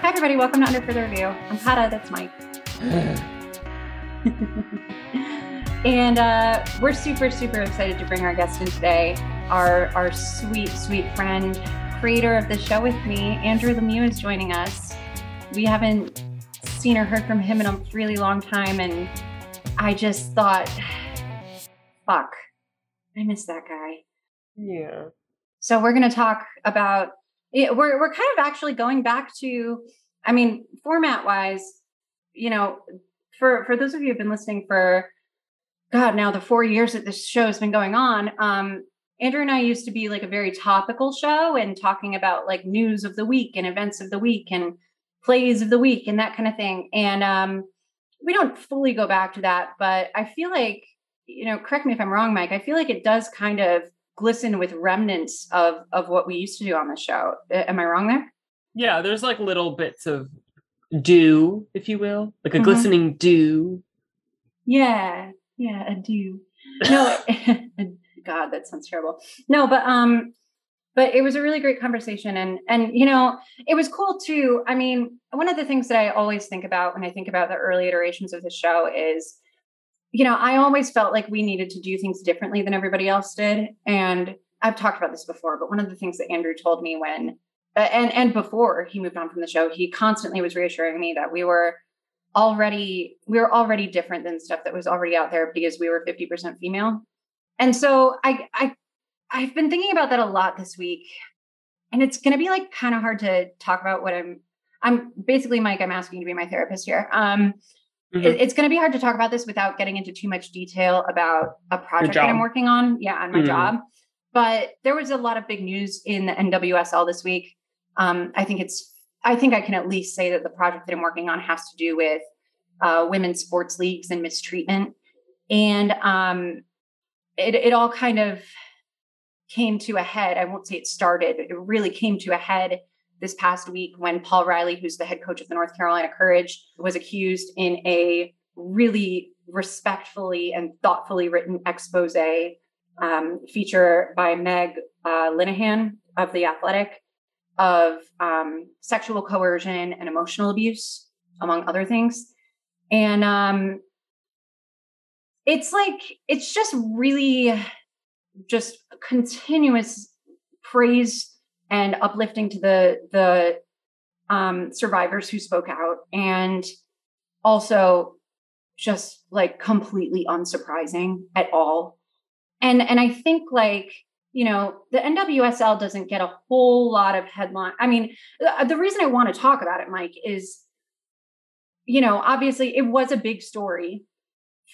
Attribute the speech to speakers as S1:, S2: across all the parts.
S1: Hi, everybody. Welcome to Under Further Review. I'm Kata. That's Mike. and uh, we're super, super excited to bring our guest in today. Our, our sweet, sweet friend, creator of the show with me, Andrew Lemieux, is joining us. We haven't seen or heard from him in a really long time. And I just thought, fuck, I miss that guy.
S2: Yeah.
S1: So we're going to talk about it, we're we're kind of actually going back to I mean, format wise, you know, for for those of you who've been listening for God, now the four years that this show has been going on, um, Andrew and I used to be like a very topical show and talking about like news of the week and events of the week and plays of the week and that kind of thing. And um, we don't fully go back to that, but I feel like, you know, correct me if I'm wrong, Mike, I feel like it does kind of glisten with remnants of of what we used to do on the show. Am I wrong there?
S2: Yeah, there's like little bits of dew, if you will, like a mm-hmm. glistening dew.
S1: Yeah, yeah, a dew. No, God, that sounds terrible. No, but um, but it was a really great conversation, and and you know, it was cool too. I mean, one of the things that I always think about when I think about the early iterations of the show is you know, I always felt like we needed to do things differently than everybody else did. And I've talked about this before, but one of the things that Andrew told me when, uh, and and before he moved on from the show, he constantly was reassuring me that we were already we were already different than stuff that was already out there because we were 50% female. And so I I I've been thinking about that a lot this week. And it's going to be like kind of hard to talk about what I'm I'm basically Mike I'm asking you to be my therapist here. Um Mm-hmm. it's going to be hard to talk about this without getting into too much detail about a project that I'm working on. Yeah, on my mm-hmm. job. But there was a lot of big news in the NWSL this week. Um, I think it's. I think I can at least say that the project that I'm working on has to do with uh, women's sports leagues and mistreatment, and um, it, it all kind of came to a head. I won't say it started. It really came to a head this past week when Paul Riley, who's the head coach of the North Carolina Courage, was accused in a really respectfully and thoughtfully written expose um, feature by Meg uh, Linehan of The Athletic of um, sexual coercion and emotional abuse, among other things. And um, it's like, it's just really just continuous praise and uplifting to the the um, survivors who spoke out, and also just like completely unsurprising at all. And and I think like you know the NWSL doesn't get a whole lot of headline. I mean, the, the reason I want to talk about it, Mike, is you know obviously it was a big story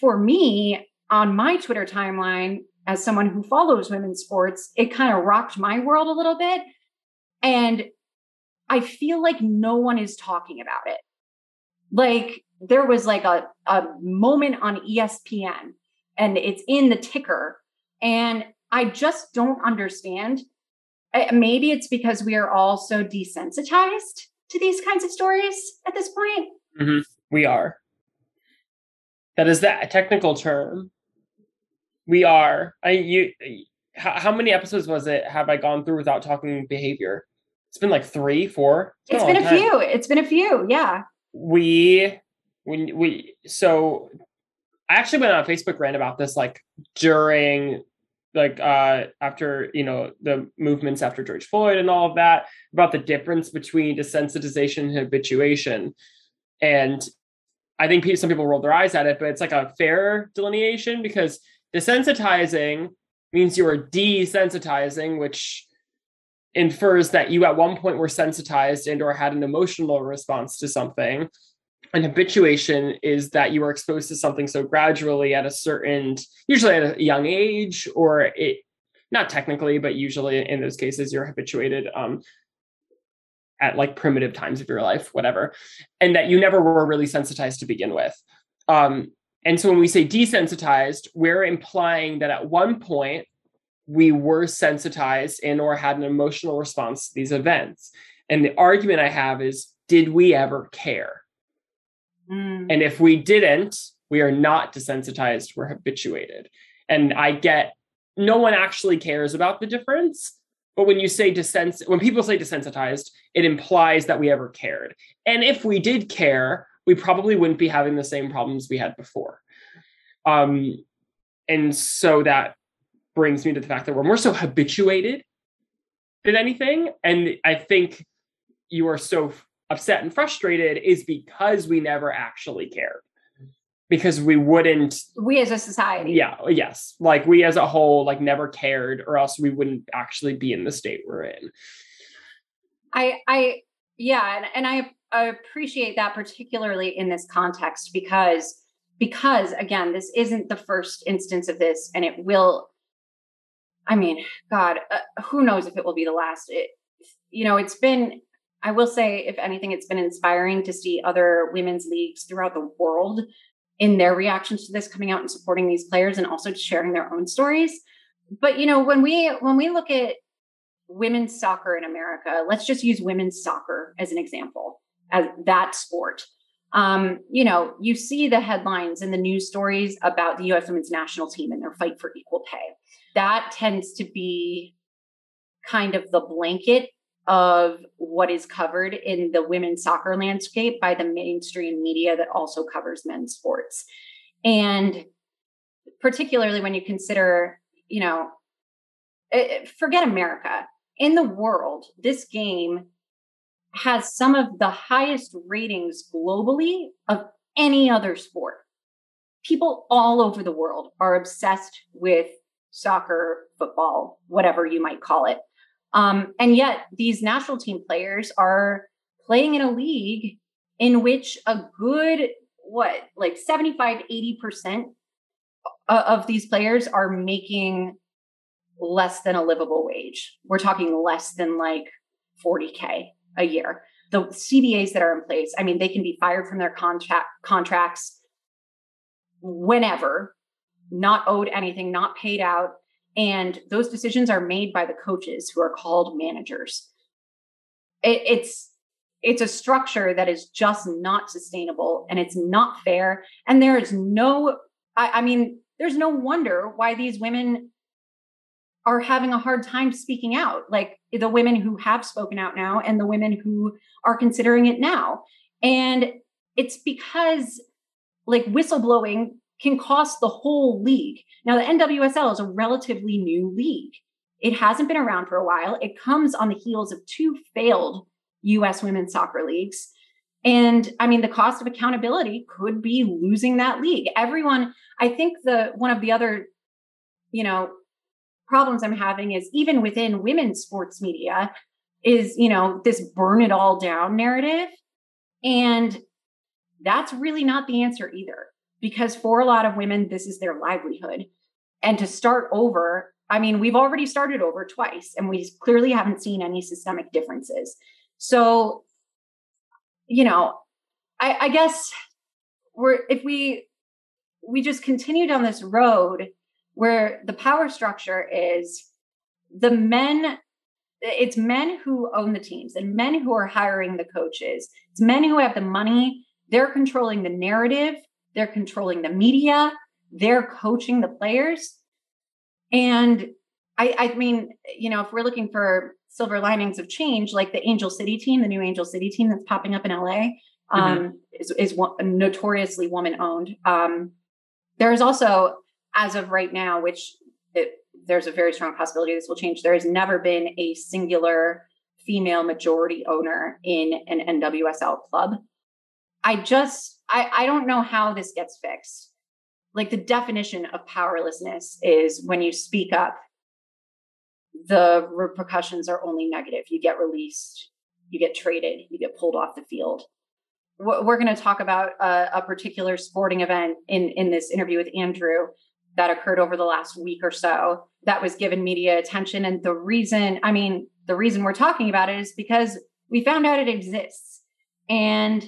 S1: for me on my Twitter timeline as someone who follows women's sports, it kind of rocked my world a little bit and I feel like no one is talking about it. Like there was like a, a moment on ESPN and it's in the ticker. And I just don't understand. Maybe it's because we are all so desensitized to these kinds of stories at this point.
S2: Mm-hmm. We are. That is that a technical term. We are. I you how, how many episodes was it have I gone through without talking behavior? It's been like three, four.
S1: It's, it's been a few. It's been a few. Yeah.
S2: We when we so I actually went on Facebook rant about this like during like uh after you know the movements after George Floyd and all of that about the difference between desensitization and habituation. And I think some people roll their eyes at it, but it's like a fair delineation because desensitizing means you are desensitizing, which infers that you at one point were sensitized and or had an emotional response to something. And habituation is that you are exposed to something so gradually at a certain usually at a young age or it not technically but usually in those cases you're habituated um at like primitive times of your life whatever and that you never were really sensitized to begin with. Um and so when we say desensitized we're implying that at one point we were sensitized and or had an emotional response to these events and the argument i have is did we ever care mm. and if we didn't we are not desensitized, we're habituated. And I get no one actually cares about the difference. But when you say desens, when people say desensitized, it implies that we ever cared. And if we did care, we probably wouldn't be having the same problems we had before. Um, and so that brings me to the fact that we're more so habituated than anything. And I think you are so upset and frustrated is because we never actually cared because we wouldn't
S1: we as a society
S2: yeah yes like we as a whole like never cared or else we wouldn't actually be in the state we're in
S1: i i yeah and, and i, I appreciate that particularly in this context because because again this isn't the first instance of this and it will i mean god uh, who knows if it will be the last. It, you know it's been i will say if anything it's been inspiring to see other women's leagues throughout the world in their reactions to this coming out and supporting these players and also sharing their own stories. But you know when we when we look at women's soccer in america let's just use women's soccer as an example as that sport um, you know you see the headlines and the news stories about the us women's national team and their fight for equal pay that tends to be kind of the blanket of what is covered in the women's soccer landscape by the mainstream media that also covers men's sports. And particularly when you consider, you know, eh, eh, forget America. In the world, this game has some of the highest ratings globally of any other sport. People all over the world are obsessed with soccer, football, whatever you might call it. Um, and yet, these national team players are playing in a league in which a good, what, like 75, 80% of these players are making less than a livable wage. We're talking less than like 40K a year. The CBAs that are in place, I mean, they can be fired from their contract contracts whenever, not owed anything, not paid out. And those decisions are made by the coaches who are called managers. It, it's it's a structure that is just not sustainable and it's not fair. And there is no, I, I mean, there's no wonder why these women are having a hard time speaking out, like the women who have spoken out now and the women who are considering it now. And it's because like whistleblowing can cost the whole league. Now, the NWSL is a relatively new league. It hasn't been around for a while. It comes on the heels of two failed US women's soccer leagues. And I mean, the cost of accountability could be losing that league. Everyone, I think the one of the other, you know, problems I'm having is even within women's sports media is, you know, this burn it all down narrative. And that's really not the answer either because for a lot of women, this is their livelihood. And to start over, I mean, we've already started over twice and we clearly haven't seen any systemic differences. So, you know, I, I guess we're, if we, we just continue down this road where the power structure is the men it's men who own the teams and men who are hiring the coaches it's men who have the money they're controlling the narrative they're controlling the media, they're coaching the players. And I, I mean, you know, if we're looking for silver linings of change, like the Angel City team, the new Angel City team that's popping up in LA, um, mm-hmm. is, is one, notoriously woman owned. Um, there is also, as of right now, which it, there's a very strong possibility this will change. There has never been a singular female majority owner in an NWSL club. I just I, I don't know how this gets fixed. Like the definition of powerlessness is when you speak up, the repercussions are only negative. You get released, you get traded, you get pulled off the field. We're going to talk about a, a particular sporting event in, in this interview with Andrew that occurred over the last week or so that was given media attention. And the reason, I mean, the reason we're talking about it is because we found out it exists. And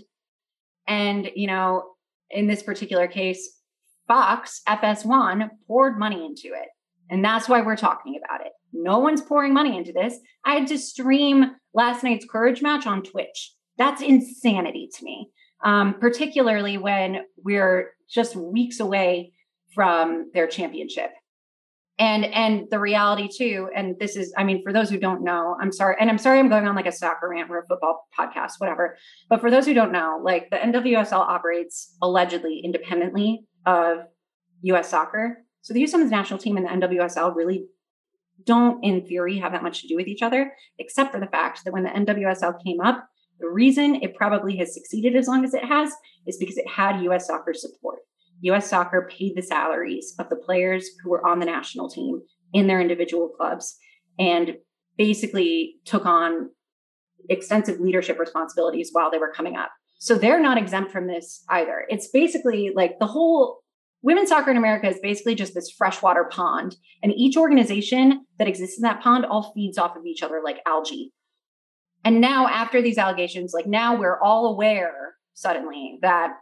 S1: and, you know, in this particular case, Fox, FS1, poured money into it. And that's why we're talking about it. No one's pouring money into this. I had to stream last night's Courage match on Twitch. That's insanity to me, um, particularly when we're just weeks away from their championship. And and the reality too and this is i mean for those who don't know i'm sorry and i'm sorry i'm going on like a soccer rant or a football podcast whatever but for those who don't know like the nwsl operates allegedly independently of us soccer. So the us women's national team and the nwsl really don't in theory have that much to do with each other except for the fact that when the nwsl came up the reason it probably has succeeded as long as it has is because it had us soccer support US Soccer paid the salaries of the players who were on the national team in their individual clubs and basically took on extensive leadership responsibilities while they were coming up. So they're not exempt from this either. It's basically like the whole women's soccer in America is basically just this freshwater pond. And each organization that exists in that pond all feeds off of each other like algae. And now, after these allegations, like now we're all aware suddenly that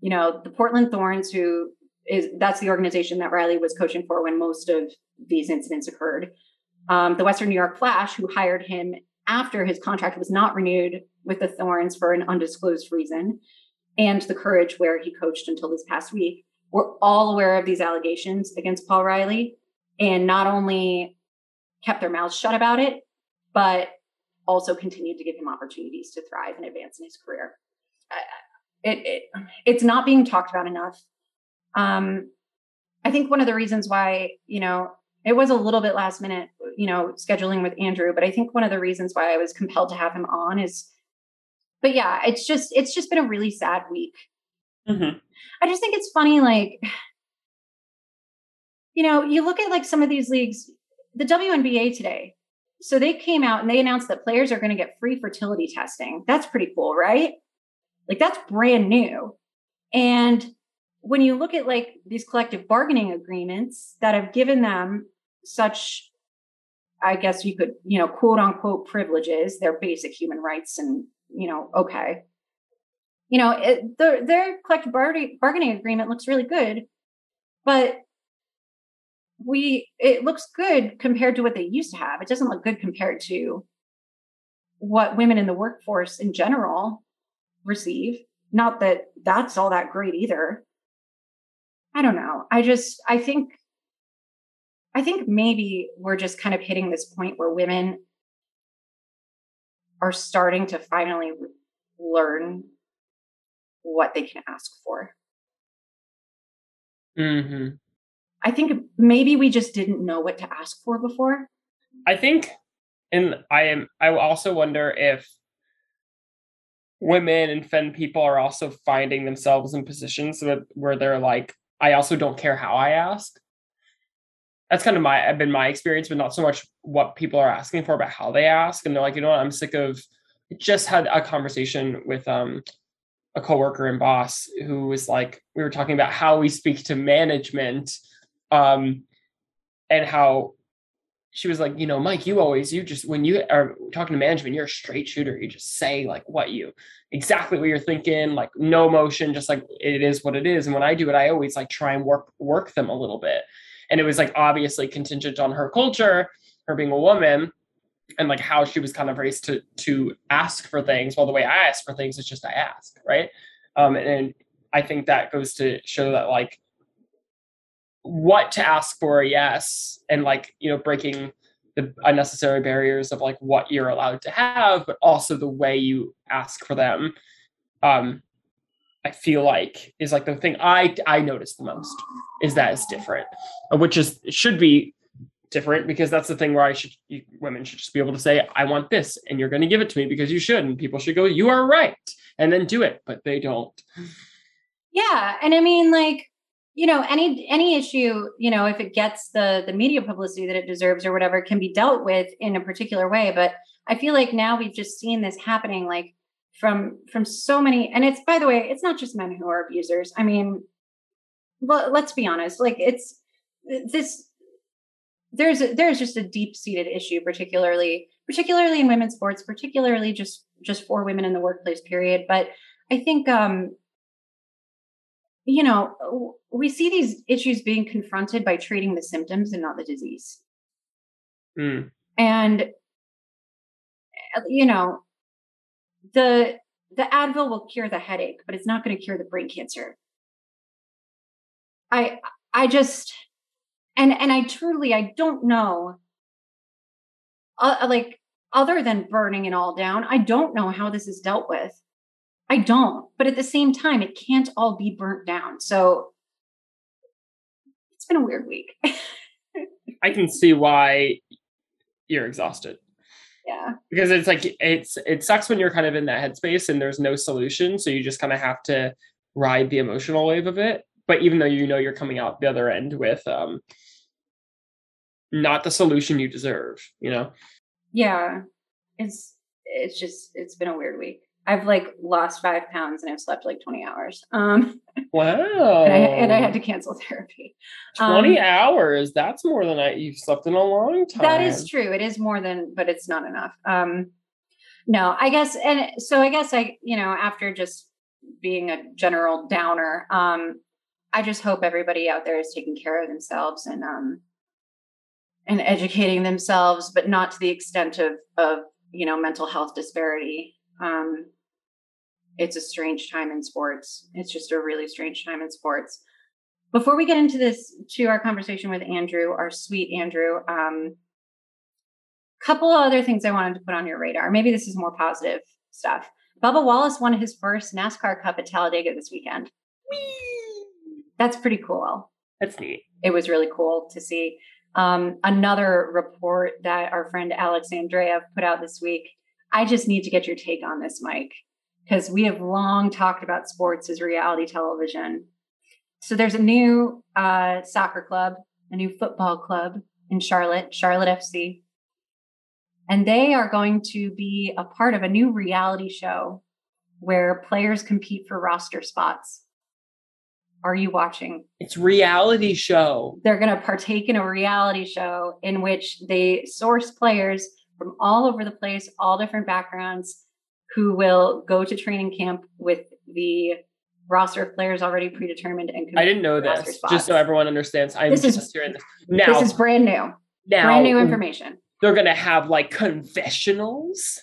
S1: you know, the Portland Thorns, who is that's the organization that Riley was coaching for when most of these incidents occurred. Um, the Western New York Flash, who hired him after his contract was not renewed with the Thorns for an undisclosed reason, and the Courage, where he coached until this past week, were all aware of these allegations against Paul Riley and not only kept their mouths shut about it, but also continued to give him opportunities to thrive and advance in his career it, it it's not being talked about enough. Um, I think one of the reasons why you know it was a little bit last minute, you know, scheduling with Andrew, but I think one of the reasons why I was compelled to have him on is, but yeah, it's just it's just been a really sad week. Mm-hmm. I just think it's funny, like, you know, you look at like some of these leagues, the WNBA today. So they came out and they announced that players are going to get free fertility testing. That's pretty cool, right? Like that's brand new. And when you look at like these collective bargaining agreements that have given them such I guess you could, you know, quote unquote privileges, their basic human rights and, you know, okay. You know, it, their, their collective bargaining agreement looks really good, but we, it looks good compared to what they used to have. It doesn't look good compared to what women in the workforce in general receive. Not that that's all that great either. I don't know. I just, I think, I think maybe we're just kind of hitting this point where women are starting to finally learn what they can ask for.
S2: Mm-hmm.
S1: I think maybe we just didn't know what to ask for before.
S2: I think, and I am. I also wonder if women and femme people are also finding themselves in positions where they're like, I also don't care how I ask. That's kind of my been my experience, but not so much what people are asking for, but how they ask. And they're like, you know what, I'm sick of just had a conversation with um a coworker and boss who was like, we were talking about how we speak to management um and how she was like, you know, Mike, you always, you just, when you are talking to management, you're a straight shooter. You just say like what you, exactly what you're thinking, like no emotion, just like it is what it is. And when I do it, I always like try and work, work them a little bit. And it was like obviously contingent on her culture, her being a woman and like how she was kind of raised to, to ask for things. Well, the way I ask for things is just I ask. Right. Um, and, and I think that goes to show that like what to ask for yes and like you know breaking the unnecessary barriers of like what you're allowed to have but also the way you ask for them um i feel like is like the thing i i notice the most is that it's different which is should be different because that's the thing where i should you, women should just be able to say i want this and you're going to give it to me because you should and people should go you are right and then do it but they don't.
S1: Yeah and i mean like you know any any issue you know if it gets the the media publicity that it deserves or whatever can be dealt with in a particular way. But i feel like now we've just seen this happening like from from so many and it's by the way it's not just men who are abusers. I mean well let's be honest like it's this there's a, there's just a deep seated issue particularly particularly in women's sports particularly just just for women in the workplace period. But i think um you know, we see these issues being confronted by treating the symptoms and not the disease.
S2: Mm.
S1: And uh, you know, the the Advil will cure the headache, but it's not going to cure the brain cancer. I I just and and I truly I don't know uh, like other than burning it all down, I don't know how this is dealt with. I don't. But at the same time, it can't all be burnt down. So it's been a weird week.
S2: I can see why you're exhausted.
S1: Yeah.
S2: Because it's like it's it sucks when you're kind of in that headspace and there's no solution. So you just kind of have to ride the emotional wave of it. But even though you know you're coming out the other end with um not the solution you deserve, you know?
S1: Yeah. It's it's just it's been a weird week. I've like lost five pounds and I've slept like 20 hours. Um
S2: Wow.
S1: and I, and I had to cancel therapy.
S2: 20
S1: Um,
S2: hours. That's more than I you've slept in a long time.
S1: That is true. It is more than, but it's not enough. Um, no, I guess, and so I guess I, you know, after just being a general downer, um, I just hope everybody out there is taking care of themselves and um, and educating themselves, but not to the extent of of you know mental health disparity. Um, it's a strange time in sports. It's just a really strange time in sports. Before we get into this, to our conversation with Andrew, our sweet Andrew, um, couple of other things I wanted to put on your radar. Maybe this is more positive stuff. Bubba Wallace won his first NASCAR Cup at Talladega this weekend. That's pretty cool.
S2: That's neat.
S1: It was really cool to see. Um, another report that our friend Alex Andreev put out this week. I just need to get your take on this, Mike, because we have long talked about sports as reality television. So there's a new uh, soccer club, a new football club in Charlotte, Charlotte FC. And they are going to be a part of a new reality show where players compete for roster spots. Are you watching?
S2: It's reality show.
S1: They're going to partake in a reality show in which they source players from all over the place, all different backgrounds, who will go to training camp with the roster of players already predetermined and
S2: I didn't know
S1: compete for roster
S2: this.
S1: spots.
S2: Just so everyone understands, I'm
S1: This is-
S2: just hearing this. Now,
S1: this is brand new,
S2: now
S1: brand new information.
S2: they're gonna have like confessionals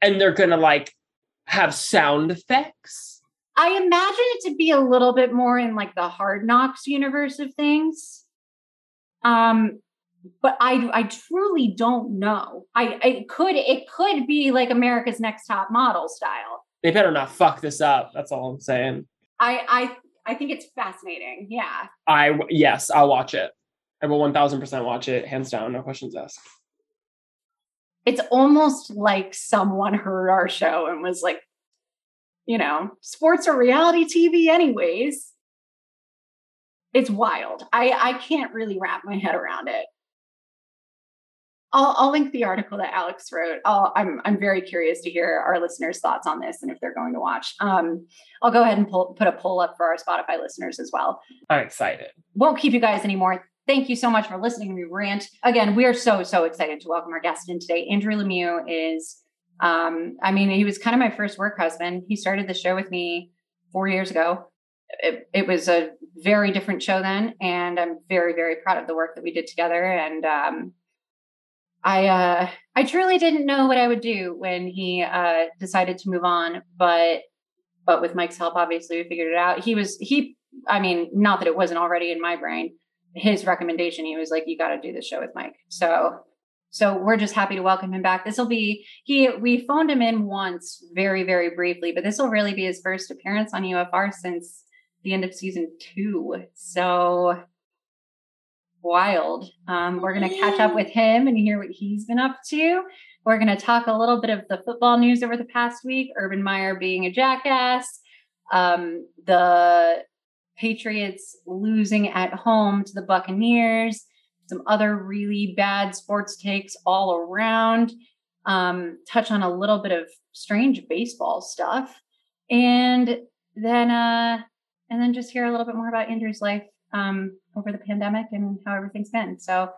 S2: and they're gonna like have sound effects.
S1: I imagine it to be a little bit more in like the hard knocks universe of things. Um, but I I truly don't know. I it could it could be like America's Next Top Model style.
S2: They better not fuck this up. That's all I'm saying.
S1: I I I think it's fascinating. Yeah.
S2: I yes, I'll watch it. I will one thousand percent watch it, hands down, no questions asked.
S1: It's almost like someone heard our show and was like, you know, sports are reality TV anyways. It's wild. I I can't really wrap my head around it. I'll, I'll link the article that Alex wrote. I'll, I'm I'm very curious to hear our listeners' thoughts on this and if they're going to watch. Um, I'll go ahead and pull, put a poll up for our Spotify listeners as well.
S2: I'm excited.
S1: Won't keep you guys anymore. Thank you so much for listening to me rant. Again, we are so so excited to welcome our guest in today. Andrew Lemieux is, um, I mean, he was kind of my first work husband. He started the show with me four years ago. It, it was a very different show then, and I'm very very proud of the work that we did together. And um, I uh, I truly didn't know what I would do when he uh, decided to move on, but but with Mike's help, obviously we figured it out. He was he, I mean, not that it wasn't already in my brain. His recommendation, he was like, "You got to do this show with Mike." So so we're just happy to welcome him back. This will be he. We phoned him in once, very very briefly, but this will really be his first appearance on UFR since the end of season two. So wild. Um, we're going to catch up with him and hear what he's been up to. We're going to talk a little bit of the football news over the past week. Urban Meyer being a jackass, um, the Patriots losing at home to the Buccaneers, some other really bad sports takes all around. Um, touch on a little bit of strange baseball stuff, and then uh, and then just hear a little bit more about Andrew's life um, over the pandemic and how everything's been. So,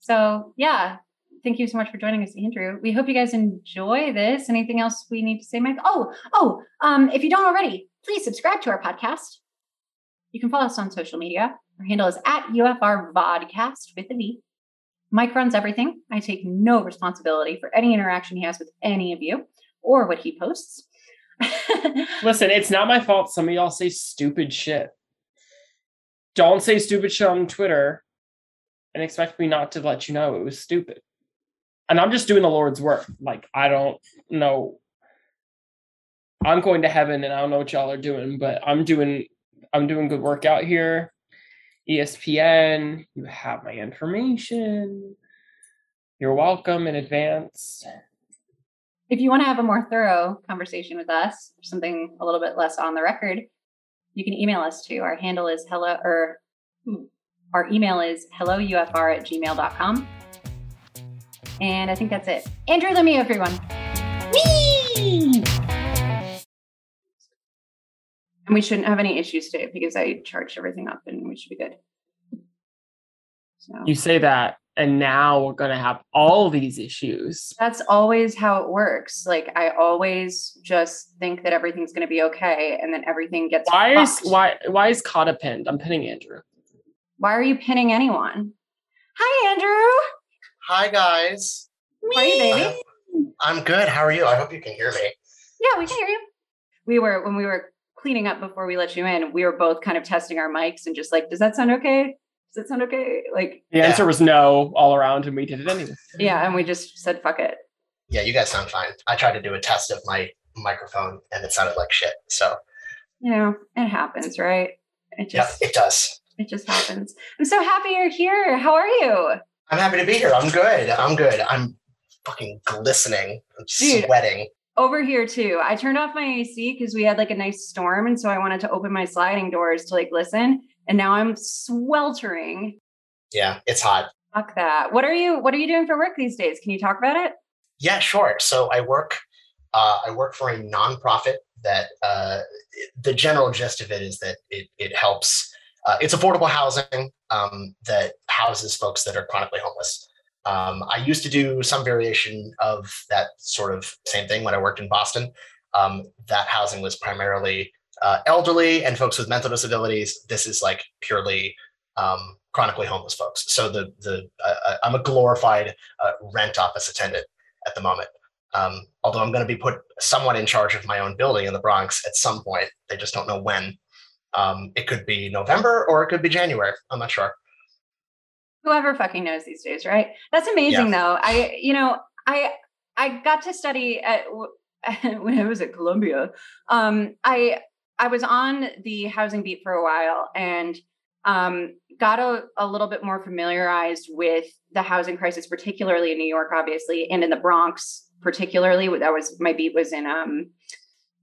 S1: so yeah, thank you so much for joining us, Andrew. We hope you guys enjoy this. Anything else we need to say, Mike? Oh, oh, um, if you don't already, please subscribe to our podcast. You can follow us on social media. Our handle is at UFR Vodcast with a V. Mike runs everything. I take no responsibility for any interaction he has with any of you or what he posts.
S2: Listen, it's not my fault some of y'all say stupid shit. Don't say stupid shit on Twitter and expect me not to let you know it was stupid. And I'm just doing the Lord's work. Like I don't know. I'm going to heaven and I don't know what y'all are doing, but I'm doing I'm doing good work out here. ESPN, you have my information. You're welcome in advance.
S1: If you want to have a more thorough conversation with us, something a little bit less on the record, you can email us too. Our handle is hello or hmm, our email is helloufr at gmail.com. And I think that's it. Andrew Lemieux, everyone. Whee! And we shouldn't have any issues today because I charged everything up and we should be good.
S2: So. You say that, and now we're going to have all these issues.
S1: That's always how it works. Like I always just think that everything's going to be okay, and then everything gets.
S2: Why fucked. is why why is Kata pinned? I'm pinning Andrew.
S1: Why are you pinning anyone? Hi, Andrew.
S3: Hi, guys.
S1: How are you, baby?
S3: I'm good. How are you? I hope you can hear me.
S1: Yeah, we can hear you. We were when we were cleaning up before we let you in. We were both kind of testing our mics and just like, does that sound okay? Does that sound okay? Like
S2: the answer yeah. was no all around, and we did it anyway.
S1: Yeah, and we just said fuck it.
S3: Yeah, you guys sound fine. I tried to do a test of my microphone, and it sounded like shit. So
S1: you know, it happens, right?
S3: It just yeah, it does.
S1: It just happens. I'm so happy you're here. How are you?
S3: I'm happy to be here. I'm good. I'm good. I'm fucking glistening. I'm Dude, sweating.
S1: Over here too. I turned off my AC because we had like a nice storm, and so I wanted to open my sliding doors to like listen. And now I'm sweltering.
S3: Yeah, it's hot.
S1: Fuck that. What are you What are you doing for work these days? Can you talk about it?
S3: Yeah, sure. So I work. Uh, I work for a nonprofit that uh, the general gist of it is that it, it helps uh, it's affordable housing um, that houses folks that are chronically homeless. Um, I used to do some variation of that sort of same thing when I worked in Boston. Um, that housing was primarily uh, elderly and folks with mental disabilities. This is like purely um, chronically homeless folks. So the the uh, uh I'm a glorified uh, rent office attendant at the moment. Um, although I'm going to be put somewhat in charge of my own building in the Bronx at some point. They just don't know when. Um, it could be November or it could be January. I'm not sure.
S1: Whoever fucking knows these days, right? That's amazing, yeah. though. I, you know, I I got to study at when I was at Columbia. Um, I I was on the housing beat for a while and um, got a, a little bit more familiarized with the housing crisis, particularly in New York, obviously, and in the Bronx, particularly. That was my beat was in um,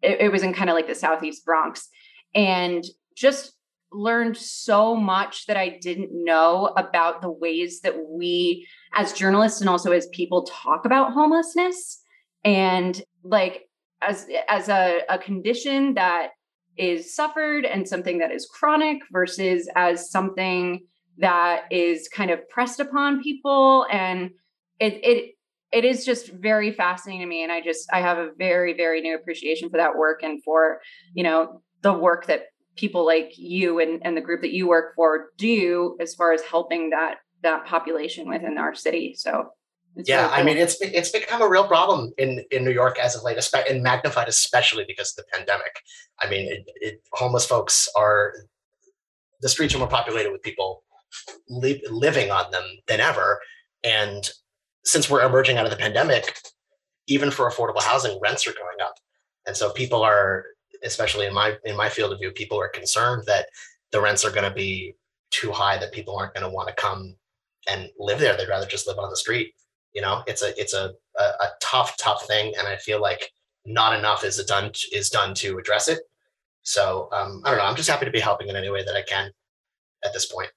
S1: it, it was in kind of like the southeast Bronx, and just learned so much that I didn't know about the ways that we, as journalists and also as people, talk about homelessness and like as as a, a condition that is suffered and something that is chronic versus as something that is kind of pressed upon people and it it it is just very fascinating to me and i just i have a very very new appreciation for that work and for you know the work that people like you and, and the group that you work for do as far as helping that that population within our city. So
S3: yeah, really cool. I mean it's it's become a real problem in in New York as of late, and magnified especially because of the pandemic. I mean, it, it, homeless folks are the streets are more populated with people li- living on them than ever, and since we're emerging out of the pandemic, even for affordable housing, rents are going up, and so people are especially in my in my field of view, people are concerned that the rents are going to be too high that people aren't going to want to come and live there. They'd rather just live on the street. You know, it's a it's a, a, a tough tough thing, and I feel like not enough is done is done to address it. So um, I don't know. I'm just happy to be helping in any way that I can at this point.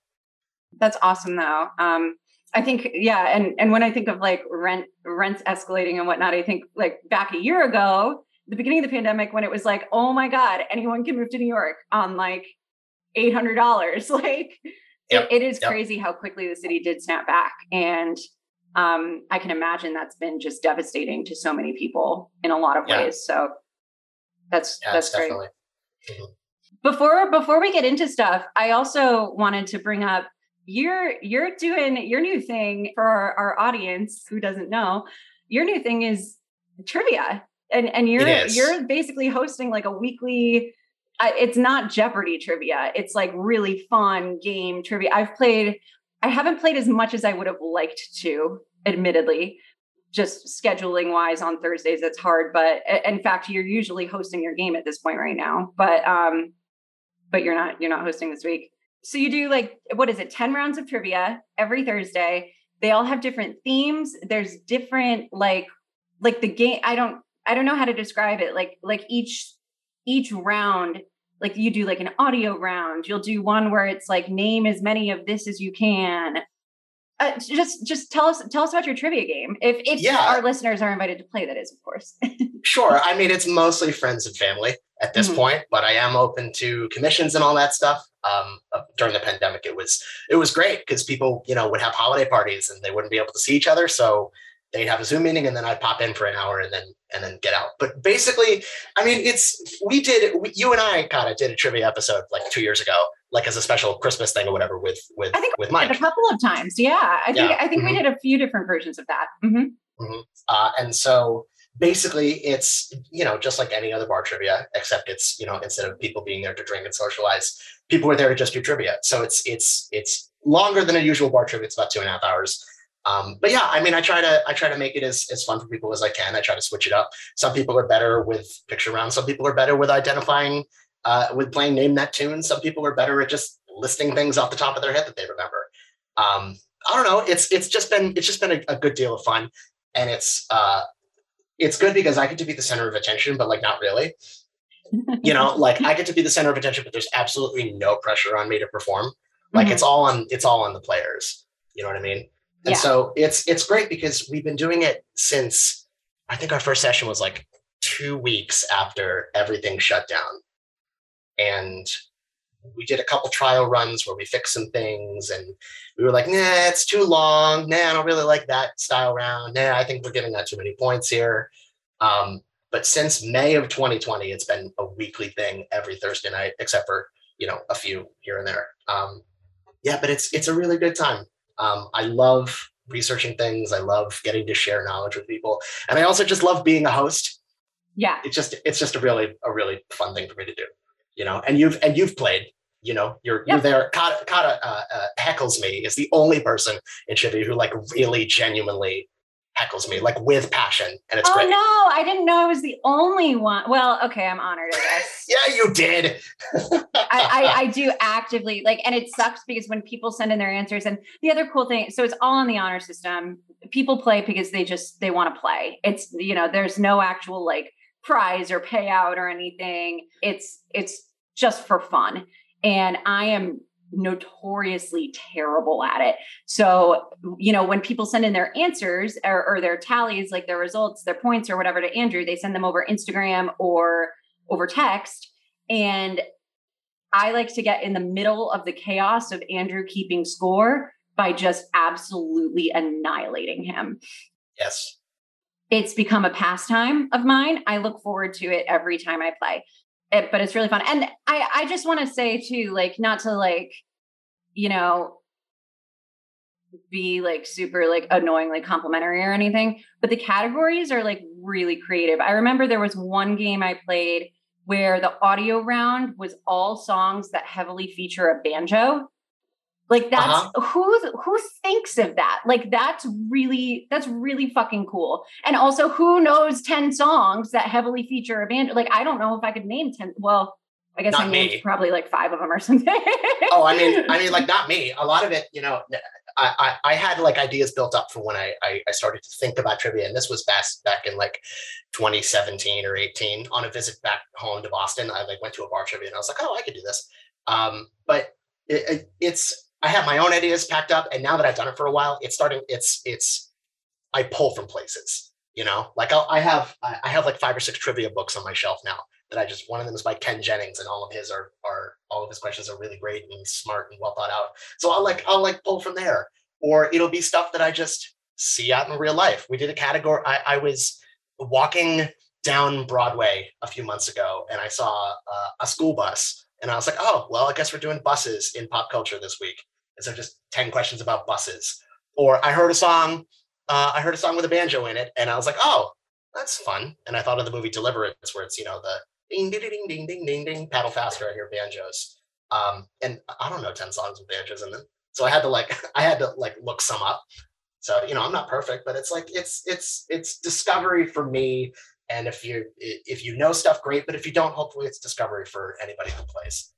S1: That's awesome, though. Um, I think, yeah, and and when I think of like rent rents escalating and whatnot, I think like back a year ago, the beginning of the pandemic when it was like, oh my God, anyone can move to New York on like $800. Like yep. it, it is yep. crazy how quickly the city did snap back. And um, I can imagine that's been just devastating to so many people in a lot of yeah. ways. So that's, yeah, that's great. Mm-hmm. Before, before we get into stuff, I also wanted to bring up you're, you're doing your new thing for our, our audience who doesn't know. Your new thing is trivia and and you're you're basically hosting like a weekly I, it's not Jeopardy trivia. It's like really fun game trivia. I've played, I haven't played as much as I would have liked to, admittedly. Just scheduling wise on Thursdays, it's hard. But in fact, you're usually hosting your game at this point right now. But um, but you're not you're not hosting this week. So you do like what is it? Ten rounds of trivia every Thursday. They all have different themes. There's different like like the game. I don't I don't know how to describe it. Like like each each round like you do like an audio round you'll do one where it's like name as many of this as you can uh, just just tell us tell us about your trivia game if if
S3: Yeah.
S1: our listeners are invited to play that is of course
S3: Sure. I mean, it's mostly friends and family at this
S1: Mhm.
S3: point, but I am open to commissions and all that stuff. Um, uh, during the pandemic, it was it was great because people, you know, would have holiday parties and they wouldn't be able to see each other, so they'd have a Zoom meeting and then I'd pop in for an hour and then and then get out. But basically, I mean, it's we did we, you and I kind of did a trivia episode like two years ago, like as a special Christmas thing or whatever with with
S1: I think
S3: with
S1: a couple of times yeah i think
S3: Yeah.
S1: i think we
S3: Mhm.
S1: did a few different versions of that Mhm.
S3: Uh, and so basically it's you know just like any other bar trivia except it's you know instead of people being there to drink and socialize people were there to just do trivia so it's it's it's longer than a usual bar trivia it's about two and a half hours um, but yeah i mean i try to i try to make it as, as fun for people as i can i try to switch it up some people are better with picture rounds some people are better with identifying uh, with playing name that tune some people are better at just listing things off the top of their head that they remember um, i don't know it's it's just been it's just been a, a good deal of fun and it's uh it's good because I get to be the center of attention, but like not really. You know, like I get to be the center of attention, but there's absolutely no pressure on me to perform. Like
S1: Mhm.
S3: it's all on it's all on the players. You know what I mean? And
S1: Yeah.
S3: so it's it's great because we've been doing it since I think our first session was like two weeks after everything shut down. And we did a couple trial runs where we fixed some things and we were like, nah, it's too long. Nah, I don't really like that style round. Nah, I think we're giving that too many points here. Um, but since May of 2020, it's been a weekly thing every Thursday night, except for you know a few here and there. Um, yeah, but it's it's a really good time. Um, I love researching things. I love getting to share knowledge with people, and I also just love being a host.
S1: yeah
S3: It's just it's just a really a really fun thing for me to do. You know, and you've and you've played. You know, you're you're there. Kata, Kata uh, uh, heckles me. Is the only person in trivia who like really genuinely heckles me, like with passion, and it's
S1: oh
S3: great.
S1: no i didn't know i was the only one well okay i'm honored i guess
S3: Yeah, you did.
S1: I, I, I do actively like, and it sucks because when people send in their answers, and the other cool thing, so it's all in the honor system. People play because they just they want to play. It's you know, there's no actual like prize or payout or anything. It's it's just for fun, and I am notoriously terrible at it. So, you know, when people send in their answers or, or their tallies, like their results, their points or whatever to Andrew, they send them over Instagram or over text. And I like to get in the middle of the chaos of Andrew keeping score by just absolutely annihilating him.
S3: Yes.
S1: It's become a pastime of mine. I look forward to it every time I play. It, but it's really fun. And I, I just want to say too, like, not to like, you know, be like super like annoyingly complimentary or anything, but the categories are like really creative. I remember there was one game I played where the audio round was all songs that heavily feature a banjo. Like that's
S3: Uh-huh.
S1: who who thinks of that? Like that's really that's really fucking cool. And also who knows 10 songs that heavily feature a banjo? Like I don't know if I could name 10 well, I guess
S3: Not
S1: I named
S3: me.
S1: probably like 5 of them or something.
S3: Oh, I mean, I mean, like not me. A lot of it, you know, I, I, I had like ideas built up for when I, I, I started to think about trivia, and this was back back in like 2017 or 18 on a visit back home to Boston. I like went to a bar trivia, and I was like, oh, I could do this. Um, but it, it, it's I have my own ideas packed up, and now that I've done it for a while, it's starting. It's it's I pull from places, you know. Like I'll, I have I have like five or six trivia books on my shelf now that I just one of them is by Ken Jennings, and all of his are are all of his questions are really great and smart and well thought out. So I'll like I'll like pull from there, or it'll be stuff that I just see out in real life. We did a category. I, I was walking down Broadway a few months ago, and I saw uh, a school bus, and I was like, oh well, I guess we're doing buses in pop culture this week. And so just ten questions about buses. Or I heard a song. Uh, I heard a song with a banjo in it, and I was like, oh, that's fun. And I thought of the movie Deliverance, where it's you know the ding ding ding ding ding ding ding paddle faster. I hear banjos. Um, and I don't know ten songs with banjos in them, so I had to like I had to like look some up. So you know I'm not perfect, but it's like it's it's it's discovery for me. And if you if you know stuff, great. But if you don't, hopefully it's discovery for anybody who plays.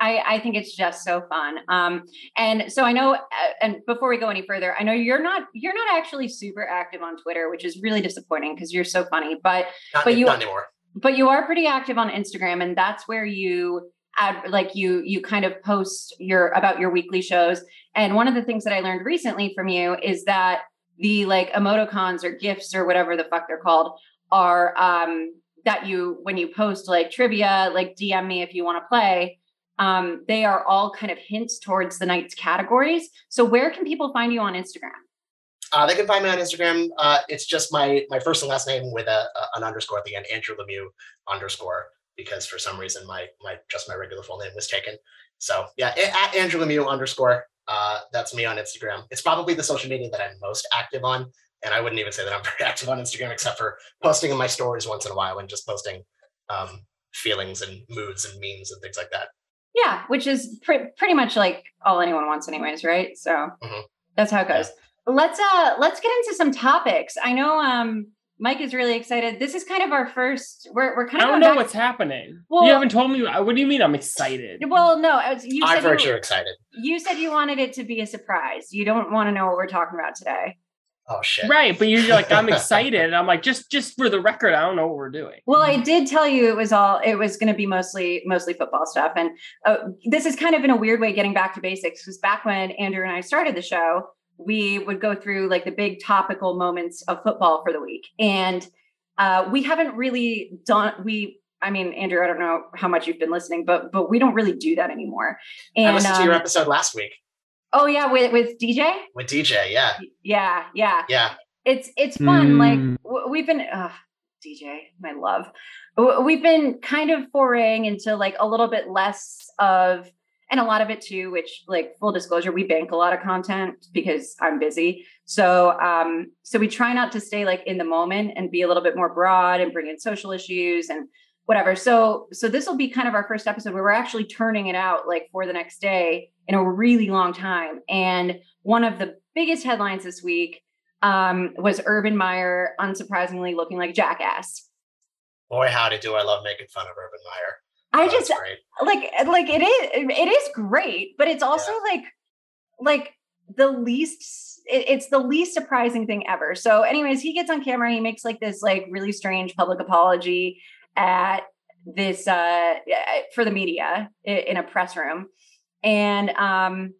S1: I, I think it's just so fun. Um, and so I know, uh, and before we go any further, I know you're not you're not actually super active on Twitter, which is really disappointing because you're so funny. But
S3: Not,
S1: But you-
S3: not anymore.
S1: but you are pretty active on Instagram, and that's where you add like you you kind of post your about your weekly shows. And one of the things that I learned recently from you is that the like emoticons or gifs or whatever the fuck they're called are um that you when you post like trivia, like DM me if you want to play. Um, they are all kind of hints towards the night's categories. So where can people find you on Instagram?
S3: Uh, they can find me on Instagram. Uh, it's just my my first and last name with a, a- an underscore at the end, Andrew Lemieux underscore, because for some reason my my just my regular full name was taken. So yeah, at Andrew Lemieux underscore. Uh, that's me on Instagram. It's probably the social media that I'm most active on, and I wouldn't even say that I'm very active on Instagram, except for posting in my stories once in a while and just posting um, feelings and moods and memes and things like that.
S1: Yeah, which is pre- pretty much like all anyone wants, anyways, right? So
S3: Mhm.
S1: that's how it goes. Let's uh let's get into some topics. I know um Mike is really excited. This is kind of our first. We're we're kind of.
S2: I
S1: don't
S2: know
S1: back-
S2: what's happening.
S1: Well-
S2: you haven't told me. What do you mean? I'm excited.
S1: Well, no, you
S3: I've
S1: said
S3: heard
S1: you,
S3: you're excited.
S1: you said you wanted it to be a surprise. You don't want to know what we're talking about today.
S3: Oh shit!
S2: Right, but you're like, I'm excited, and I'm like, just just for the record, I don't know what we're doing.
S1: Well, I did tell you it was all it was going to be mostly mostly football stuff, and uh, this is kind of in a weird way getting back to basics because back when Andrew and I started the show, we would go through like the big topical moments of football for the week, and uh, we haven't really done we. I mean, Andrew, I don't know how much you've been listening, but but we don't really do that anymore. And
S3: I listened to your
S1: um,
S3: episode last week
S1: oh yeah, with with DJ,
S3: with DJ. Yeah,
S1: yeah, yeah.
S3: yeah.
S1: it's it's fun like
S2: Mm.
S1: w- we've been uh, dj my love W- we've been kind of foraying into like a little bit less of and a lot of it too which like full disclosure we bank a lot of content because i'm busy so um so we try not to stay like in the moment and be a little bit more broad and bring in social issues and whatever so so this will be kind of our first episode where we're actually turning it out like for the next day in a really long time and one of the biggest headlines this week um, was Urban Meyer unsurprisingly looking like jackass.
S3: Boy, howdy do I love making fun of Urban Meyer.
S1: I
S3: Oh,
S1: just like like it is it is great, but it's also like like the least it, it's the least surprising thing ever. So, anyways, he gets on camera, he makes like this like really strange public apology at this uh for the media in a press room. And um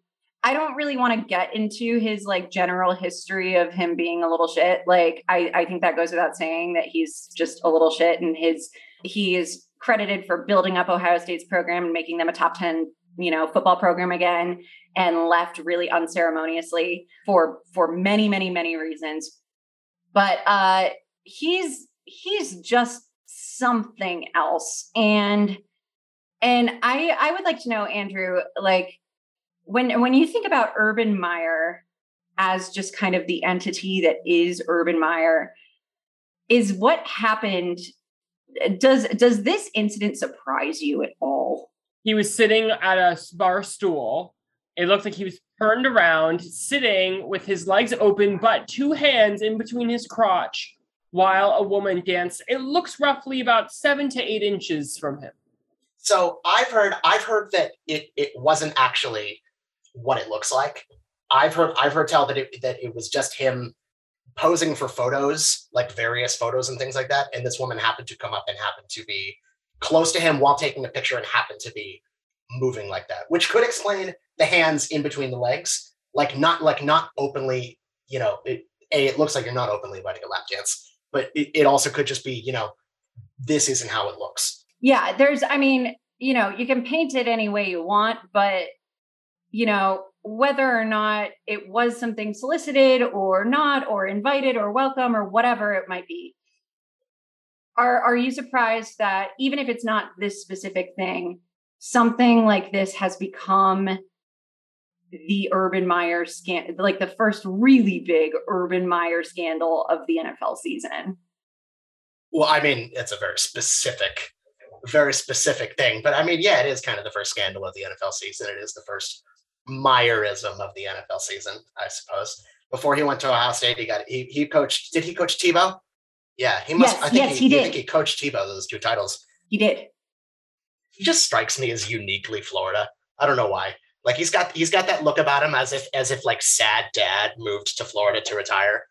S1: I don't really want to get into his like general history of him being a little shit. Like I, I think that goes without saying that he's just a little shit and his he is credited for building up Ohio State's program and making them a top 10, you know, football program again and left really unceremoniously for for many, many, many reasons. But uh he's he's just something else. And and I I would like to know, Andrew, like when when you think about Urban Meyer as just kind of the entity that is Urban Meyer, is what happened does does this incident surprise you at all?
S2: He was sitting at a bar stool. It looked like he was turned around, sitting with his legs open, but two hands in between his crotch, while a woman danced. It looks roughly about seven to eight inches from him.
S3: So I've heard I've heard that it it wasn't actually what it looks like. I've heard I've heard tell that it that it was just him posing for photos, like various photos and things like that. And this woman happened to come up and happened to be close to him while taking a picture and happened to be moving like that, which could explain the hands in between the legs, like not like not openly, you know, it, a it looks like you're not openly letting a lap dance, but it, it also could just be, you know, this isn't how it looks.
S1: Yeah, there's I mean, you know, you can paint it any way you want, but you know, whether or not it was something solicited or not or invited or welcome or whatever it might be. Are are you surprised that even if it's not this specific thing, something like this has become the Urban Meyer scan like the first really big Urban Meyer scandal of the NFL season?
S3: Well, I mean, it's a very specific very specific thing. But I mean, yeah, it is kind of the first scandal of the NFL season. It is the first Meyerism of the NFL season, I suppose. Before he went to Ohio State, he got he he coached. Did he coach Tebow? Yeah, he must.
S1: Yes,
S3: I think
S1: yes,
S3: he,
S1: he
S3: I
S1: did.
S3: think he coached Tebow those two titles.
S1: He did.
S3: He just strikes me as uniquely Florida. I don't know why. Like he's got he's got that look about him as if as if like sad dad moved to Florida to retire.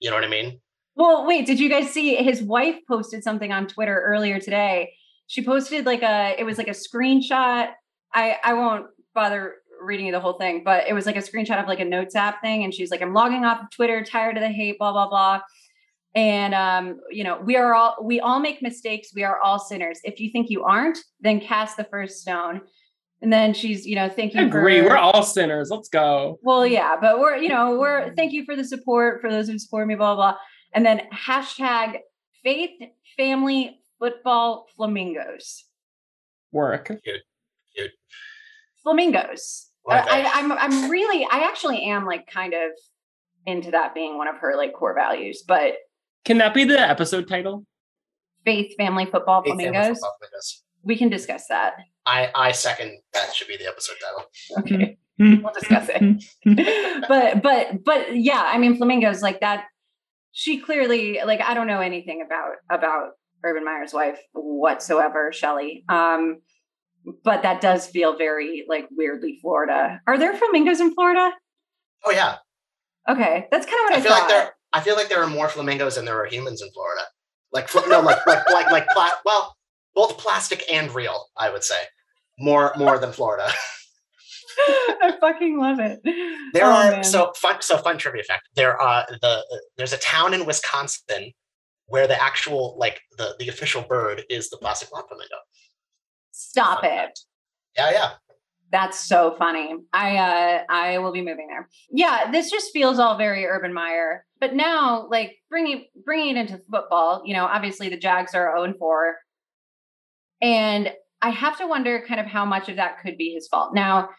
S3: You know what I mean?
S1: Well, wait, did you guys see his wife posted something on Twitter earlier today? She posted like a it was like a screenshot. I I won't bother reading you the whole thing, but it was like a screenshot of like a notes app thing and she's like I'm logging off of Twitter, tired of the hate, blah blah blah. And um, you know, we are all we all make mistakes. We are all sinners. If you think you aren't, then cast the first stone. And then she's, you know, thank
S2: I
S1: you
S2: agree.
S1: for
S2: We're all sinners. Let's go.
S1: well, yeah, but we're, you know, we're thank you for the support for those who support me, blah, blah, blah. And then hashtag faith, family, football, flamingos.
S2: Work.
S1: Flamingos.
S3: Love
S1: I,
S3: that.
S1: I'm I'm really I actually am like kind of into that being one of her like core values, but
S2: Can that be the episode title?
S1: faith, family, football,
S3: Hey, family football flamingos.
S1: We can discuss that.
S3: I I second that should be the episode title.
S1: Okay. We'll discuss it. but but but yeah, I mean flamingos like that. She clearly like I don't know anything about about Urban Meyer's wife whatsoever, Shelly. Um, but that does feel very like weirdly Florida. Are there flamingos in Florida?
S3: Oh yeah,
S1: Okay, that's kind of what I,
S3: I feel like there. I feel like there are more flamingos than there are humans in Florida. Like no, like like like like pla- well, both plastic and real. I would say more more than Florida.
S1: I fucking love it.
S3: There
S1: Oh,
S3: are
S1: man.
S3: so fun. So fun trivia fact. There are the there's a town in Wisconsin where the actual like the the official bird is the plastic lawn flamingo.
S1: stop
S3: Fun
S1: it.
S3: fact. Yeah, yeah.
S1: That's so funny. I uh I will be moving there. Yeah, this just feels all very Urban Meyer. But now, like bringing bringing it into football, you know, obviously the Jags are 0 4, and I have to wonder kind of how much of that could be his fault. Now,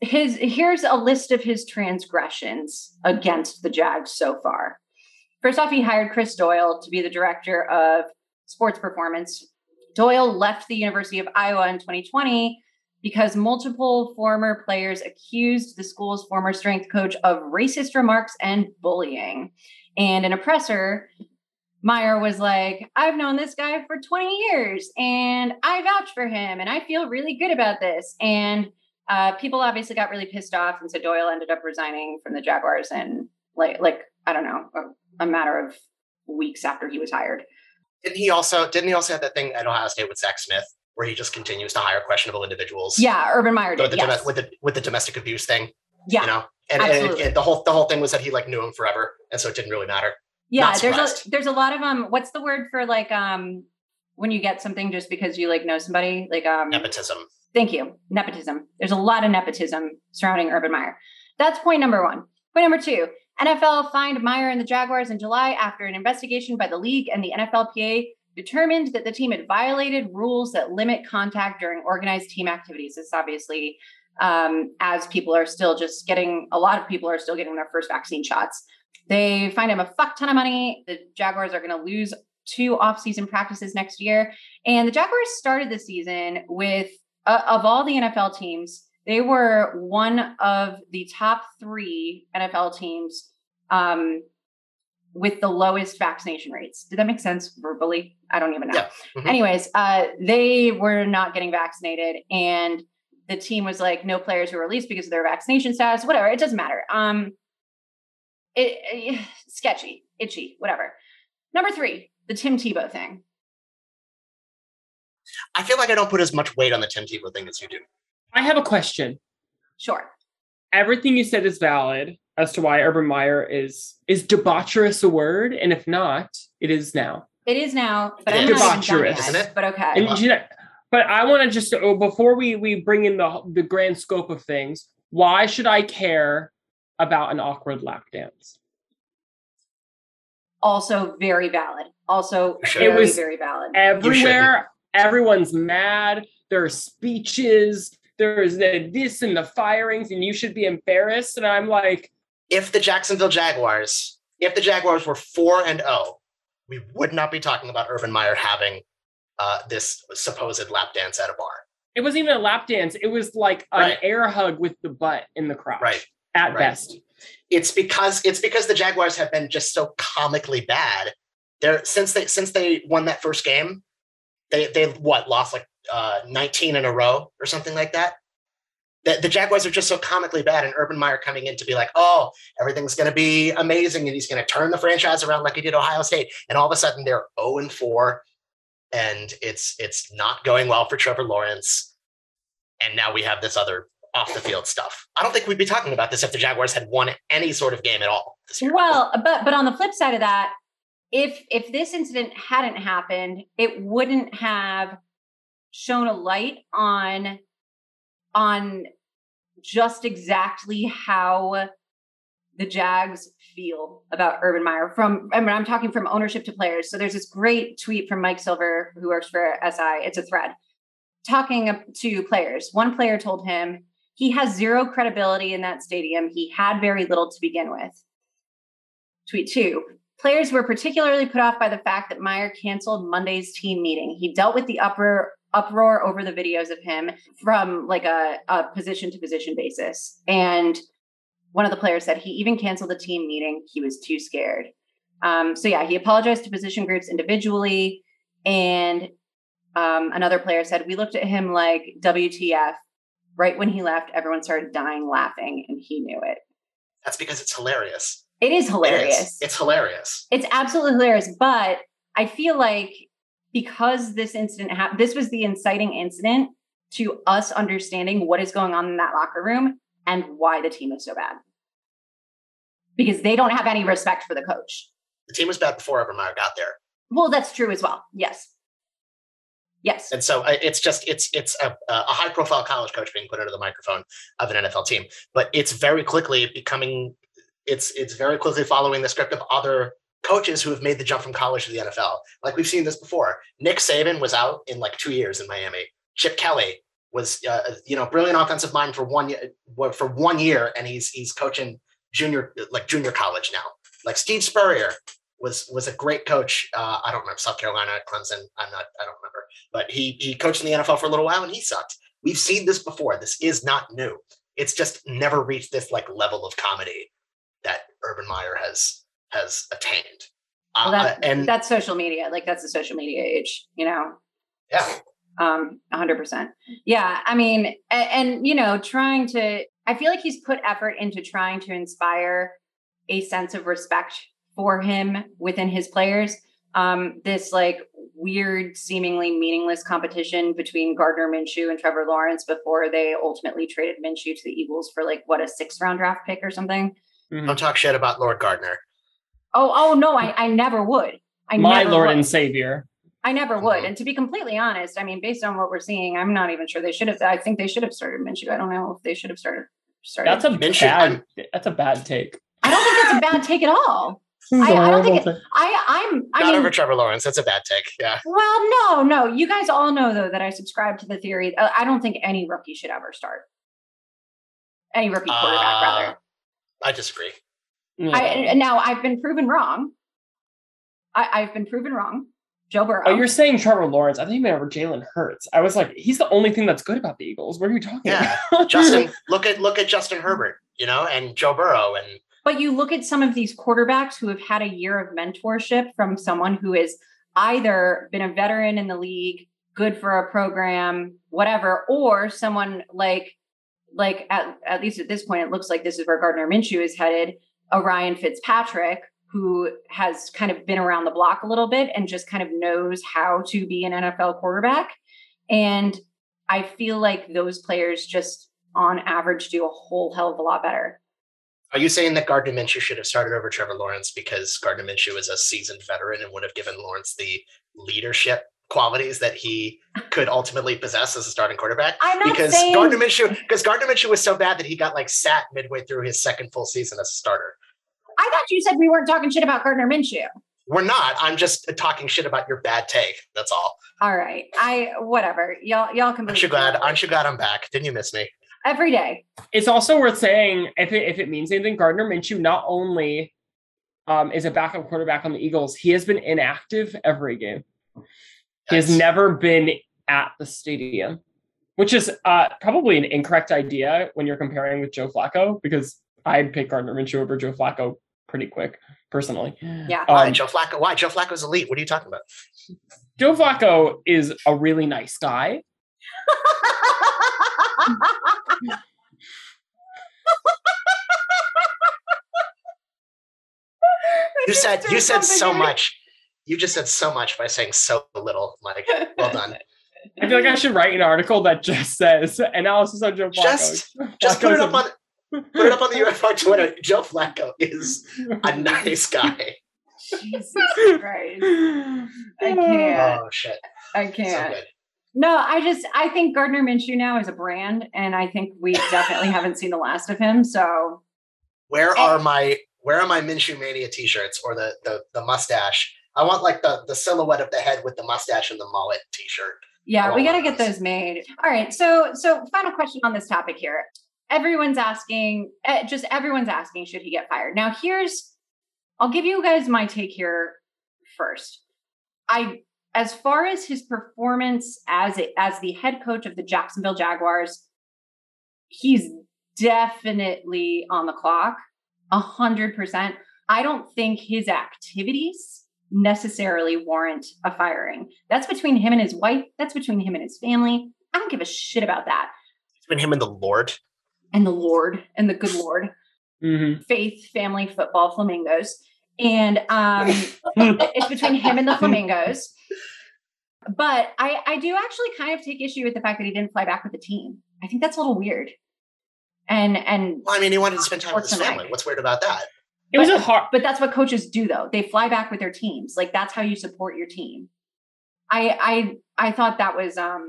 S1: his here's a list of his transgressions against the Jags so far. First off, he hired Chris Doyle to be the director of sports performance. Doyle left the University of Iowa in 2020 because multiple former players accused the school's former strength coach of racist remarks and bullying. And an oppressor, Meyer was like, I've known this guy for 20 years and I vouch for him and I feel really good about this. And uh, people obviously got really pissed off. And so Doyle ended up resigning from the Jaguars and like, like I don't know, a, a matter of weeks after he was hired.
S3: Didn't he also didn't he also have that thing at Ohio State with Zach Smith where he just continues to hire questionable individuals?
S1: Yeah, Urban Meyer
S3: With
S1: did.
S3: the,
S1: Yes.
S3: with the with the domestic abuse thing,
S1: yeah.
S3: you know, and, and, and the whole the whole thing was that he like knew him forever, and so it didn't really matter.
S1: Yeah there's a there's a lot of um what's the word for like um when you get something just because you like know somebody like um
S3: Nepotism.
S1: thank you. Nepotism. There's a lot of nepotism surrounding urban meyer. That's point number one. Point number two nfl fined meyer and the jaguars in july after an investigation by the league and the nflpa determined that the team had violated rules that limit contact during organized team activities. This is obviously um, as people are still just getting a lot of people are still getting their first vaccine shots they find him a fuck ton of money. The Jaguars are going to lose two off-season practices next year, and the Jaguars started the season with uh, of all the NFL teams, they were one of the top three NFL teams um, with the lowest vaccination rates. Did that make sense verbally? I don't even know.
S3: Yeah. Mhm.
S1: Anyways, uh, they were not getting vaccinated, and the team was like, no players who were released because of their vaccination status. Whatever, it doesn't matter. Um, it, it- sketchy, itchy, whatever. Number three, the Tim Tebow thing.
S3: I feel like I don't put as much weight on the Tim Tebow thing as you do.
S2: I have a question.
S1: Sure.
S2: Everything you said is valid as to why Urban Meyer is is debaucherous a word, and if not, it is now.
S1: It is now, but
S3: It
S1: I'm not even done
S2: Debaucherous.
S3: Isn't it?
S1: But okay.
S2: And you know, but I want to just oh, before we we bring in the the grand scope of things, why should I care about an awkward lap dance?
S1: also very valid. Also very,
S2: It was-
S1: very valid.
S2: Everywhere, everyone's mad. There are speeches. There's the this and the firings, and you should be embarrassed. And I'm like,
S3: If the Jacksonville Jaguars, if the Jaguars were four and zero, we would not be talking about Urban Meyer having uh, this supposed lap dance at a bar.
S2: It wasn't even a lap dance. It was like an
S3: Right.
S2: air hug with the butt in the crotch.
S3: Right.
S2: At
S3: Right.
S2: best.
S3: It's because it's because the Jaguars have been just so comically bad. They're since they since they won that first game, they they what lost like uh, 19 in a row or something like that. The, the Jaguars are just so comically bad, and Urban Meyer coming in to be like, "Oh, everything's going to be amazing, and he's going to turn the franchise around like he did Ohio State." And all of a sudden, they're 0 and 4, and it's it's not going well for Trevor Lawrence. And now we have this other off the field stuff. I don't think we'd be talking about this if the Jaguars had won any sort of game at all this year.
S1: Well, but but on the flip side of that, if if this incident hadn't happened, it wouldn't have shown a light on on just exactly how the Jags feel about Urban Meyer from I mean I'm talking from ownership to players. So there's this great tweet from Mike Silver who works for SI. It's a thread talking to players. One player told him he has zero credibility in that stadium. He had very little to begin with. Tweet two. Players were particularly put off by the fact that Meyer canceled Monday's team meeting. He dealt with the uproar uproar over the videos of him from like a, a position to position basis. And one of the players said he even canceled the team meeting. He was too scared. Um, so yeah, he apologized to position groups individually. And um, another player said, We looked at him like WTF. Right when he left, everyone started dying laughing, and he knew it.
S3: That's because it's hilarious.
S1: It is
S3: It is.
S1: hilarious.
S3: It's hilarious.
S1: It's absolutely hilarious. But I feel like because this incident happened, this was the inciting incident to us understanding what is going on in that locker room and why the team is so bad. Because they don't have any respect for the coach.
S3: The team was bad before Urban Meyer got there.
S1: Well, that's true as well. Yes. Yes.
S3: And so uh, it's just it's it's a, a high profile college coach being put under the microphone of an NFL team, but it's very quickly becoming it's it's very quickly following the script of other coaches who have made the jump from college to the NFL. Like we've seen this before. Nick Saban was out in like two years in Miami. Chip Kelly was uh, you know brilliant offensive mind for one for one year, and he's he's coaching junior like junior college now. Like Steve Spurrier was was a great coach. Uh, I don't remember South Carolina, Clemson. I'm not. I don't remember. But he he coached in the NFL for a little while and he sucked. We've seen this before. This is not new. It's just never reached this like level of comedy that Urban Meyer has has attained.
S1: Well,
S3: Uh, and
S1: that's social media. Like that's the social media age, you know?
S3: yeah,
S1: Um, hundred percent. Yeah. I mean, and, and you know, trying to, I feel like he's put effort into trying to inspire a sense of respect for him within his players. Um, this like weird, seemingly meaningless competition between Gardner Minshew and Trevor Lawrence before they ultimately traded Minshew to the Eagles for like what a sixth round draft pick or something.
S2: Mhm.
S3: don't talk shit about Lord Gardner.
S1: Oh, oh no, I, I never would. I
S2: My
S1: never
S2: Lord
S1: would.
S2: and Savior.
S1: I never would.
S3: Mhm.
S1: And to be completely honest, I mean, based on what we're seeing, I'm not even sure they should have. I think they should have started Minshew. I don't know if they should have started. started.
S2: That's a
S3: Minshew-
S2: bad. That's a bad take.
S1: I don't think that's a bad take at all. I- I don't think it- I, I'm. I
S3: Not
S1: mean,
S3: over Trevor Lawrence. That's a bad take. Yeah.
S1: well, no, no. You guys all know though that I subscribe to the theory. uh, I don't think any rookie should ever start. Any rookie quarterback,
S3: Uh,
S1: rather.
S3: I disagree.
S1: I, now I've been proven wrong. I, I've been proven wrong. Joe Burrow.
S2: Oh, you're saying Trevor Lawrence. I think you meant over Jalen Hurts. I was like, he's the only thing that's good about the Eagles. What are you talking
S3: Yeah.
S2: about?
S3: Justin, look at look at Justin Herbert, you know, and Joe Burrow, and
S1: But you look at some of these quarterbacks who have had a year of mentorship from someone who has either been a veteran in the league, good for a program, whatever, or someone like like at, at least at this point, it looks like this is where Gardner Minshew is headed, Ryan Fitzpatrick who has kind of been around the block a little bit and just kind of knows how to be an NFL quarterback. And I feel like those players just on average do a whole hell of a lot better.
S3: Are you saying that Gardner Minshew should have started over Trevor Lawrence because Gardner Minshew is a seasoned veteran and would have given Lawrence the leadership qualities that he could ultimately possess as a starting quarterback?
S1: I'm not
S3: Because
S1: saying
S3: Gardner Minshew, because Gardner Minshew was so bad that he got like sat midway through his second full season as a starter.
S1: I thought you said we weren't talking shit about Gardner Minshew.
S3: We're not. I'm just talking shit about your bad take. That's all.
S1: All right, I whatever y'all y'all can.
S3: Aren't you glad? Aren't you glad I'm back? Didn't you miss me?
S1: Every day.
S2: it's also worth saying if it, if it means anything, Gardner Minshew not only um, is a backup quarterback on the Eagles, he has been inactive every game. He has never been at the stadium, which is uh, probably an incorrect idea when you're comparing with Joe Flacco because I'd pick Gardner Minshew over Joe Flacco pretty quick, personally.
S1: Yeah.
S3: Why
S2: Um,
S3: Joe Flacco? Why Joe Flacco's elite? What are you talking about?
S2: Joe Flacco is a really nice guy.
S3: You said you said so
S1: something
S3: much. You just said so much by saying so little. Mike, well done.
S2: I feel like I should write an article that just says analysis on Joe Flacco.
S3: Just- Just put it up on put it up on the UFR Twitter. Joe Flacco is a nice guy.
S1: Jesus Christ. I can't.
S3: Oh shit,
S1: I can't.
S3: good.
S1: No, I just I think Gardner Minshew now is a brand, and I think we definitely haven't seen the last of him. So
S3: Where are my Where are my Minshew Mania T-shirts or the the the mustache? I want like the the silhouette of the head with the mustache and the mullet T-shirt.
S1: yeah, we got to get
S3: those.
S1: those made. All right. So so final question on this topic here. Everyone's asking, eh, just everyone's asking, should he get fired? Now here's, I'll give you guys my take here first. I as far as his performance as a, as the head coach of the Jacksonville Jaguars, he's definitely on the clock, a hundred percent. I don't think his activities necessarily warrant a firing. That's between him and his wife. That's between him and his family. I don't give a shit about that.
S3: It's been him and the Lord.
S1: And the Lord and the good Lord,
S2: Mhm.
S1: faith, family, football, flamingos. And um, it's between him and the flamingos. But I, I do actually kind of take issue with the fact that he didn't fly back with the team. I think that's a little weird. And and
S3: Well, I mean, he wanted to spend time with his
S1: Fortunate.
S3: family. What's weird about that?
S2: It was a hard.
S1: but that's what coaches do though. They fly back with their teams. Like that's how you support your team. I I I thought that was um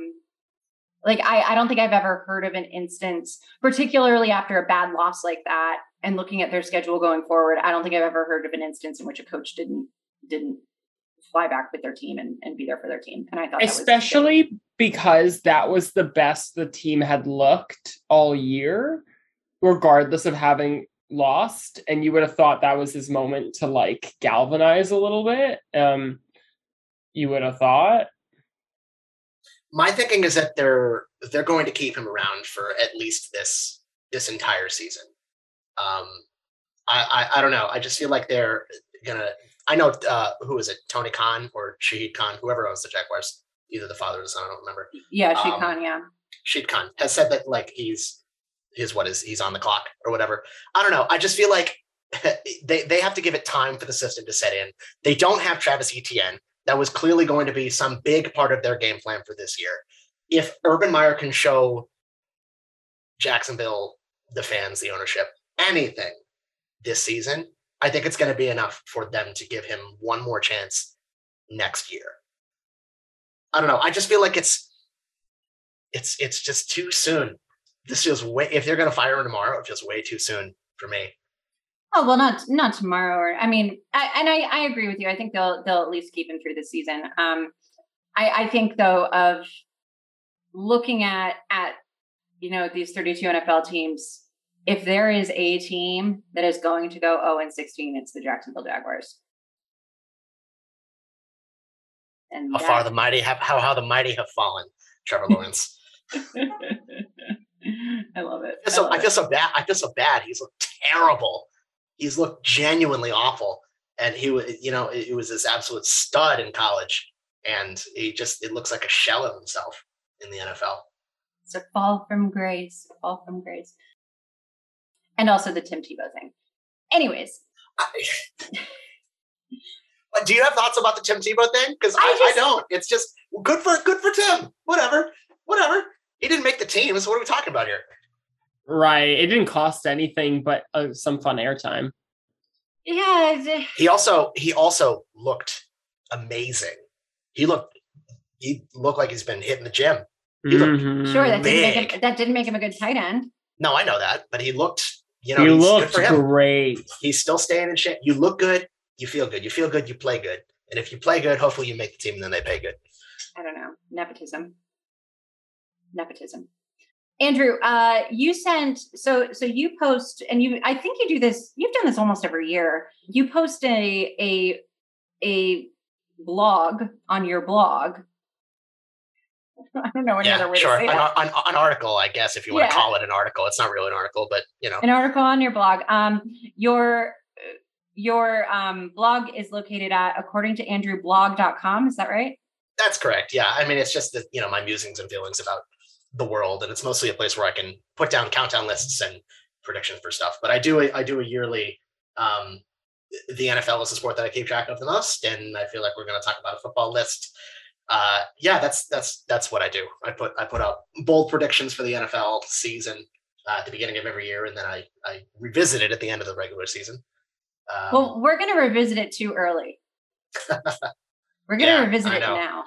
S1: like I I don't think I've ever heard of an instance, particularly after a bad loss like that and looking at their schedule going forward, I don't think I've ever heard of an instance in which a coach didn't didn't fly back with their team and, and be there for their team. And I thought that was
S2: especially because that was the best the team had looked all year regardless of having lost and you would have thought that was his moment to like galvanize a little bit um you would have thought
S3: My thinking is that they're they're going to keep him around for at least this this entire season. Um, I, I I don't know. I just feel like they're gonna. I know uh, who is it? Tony Khan or Shahid Khan, whoever owns the Jaguars, either the father or the son. I don't remember.
S1: yeah,
S3: um,
S1: Khan, yeah.
S3: Shahid Khan has said that like he's his what is he's on the clock or whatever. I don't know. I just feel like they they have to give it time for the system to set in. They don't have Travis Etienne. That was clearly going to be some big part of their game plan for this year. If Urban Meyer can show Jacksonville, the fans, the ownership, anything this season, I think it's going to be enough for them to give him one more chance next year. I don't know. I just feel like it's it's it's just too soon. This feels way if they're going to fire him tomorrow, it feels way too soon for me.
S1: Oh well, not not tomorrow. Or I mean, I, and I I agree with you. I think they'll they'll at least keep him through the season. Um, I I think though of looking at at you know these 32 NFL teams, if there is a team that is going to go 0 and 16, it's the Jacksonville Jaguars. And
S3: How
S1: that-
S3: far the mighty have how how the mighty have fallen, Trevor Lawrence.
S1: I love it.
S3: I feel, so, I feel so bad. I feel so bad. He's looked terrible. He's looked genuinely awful. And he was, you know, it, it was this absolute stud in college. And he just, it looks like a shell of himself in the NFL.
S1: It's a fall from grace, fall from grace. And also the Tim Tebow thing. Anyways,
S3: I- But do you have thoughts about the Tim Tebow thing? Because I,
S1: I
S3: I, don't. It's just good for good for Tim. Whatever, whatever. He didn't make the team. So what are we talking about here?
S2: right it didn't cost anything but uh, some fun airtime
S1: yeah,
S3: He also he also looked amazing. He looked he looked like he's been hitting the gym. He looked
S2: Mhm.
S1: sure that didn't make him that didn't make him a good tight end.
S3: No, I know that, but he looked. You know,
S2: he
S3: he's
S2: looked great
S3: He's still staying in shape. You look good. You feel good. You feel good. You play good. And if you play good, hopefully you make the team, and then they pay good.
S1: I don't know. Nepotism. Nepotism. Andrew, uh, you sent so so you post and you I think you do this, you've done this almost every year. You post a a a blog on your blog I don't know any
S3: yeah,
S1: other way
S3: sure.
S1: to say
S3: An,
S1: that.
S3: an, an article, I guess, if you want to call it an article. It's not really an article, but you know.
S1: An article on your blog. Um, your your um, blog is located at according to andrewblog.com. Is that right?
S3: That's correct. Yeah. I mean, it's just that, you know, my musings and feelings about the world. And it's mostly a place where I can put down countdown lists and predictions for stuff. But I do a, I do a yearly um the NFL is the sport that I keep track of the most. And I feel like we're gonna talk about a football list. Uh yeah, that's that's that's what I do. I put I put out bold predictions for the NFL season uh, at the beginning of every year, and then I I revisit it at the end of the regular season. Um,
S1: Well, we're going to revisit it too early. we're going to
S3: Yeah,
S1: revisit it now.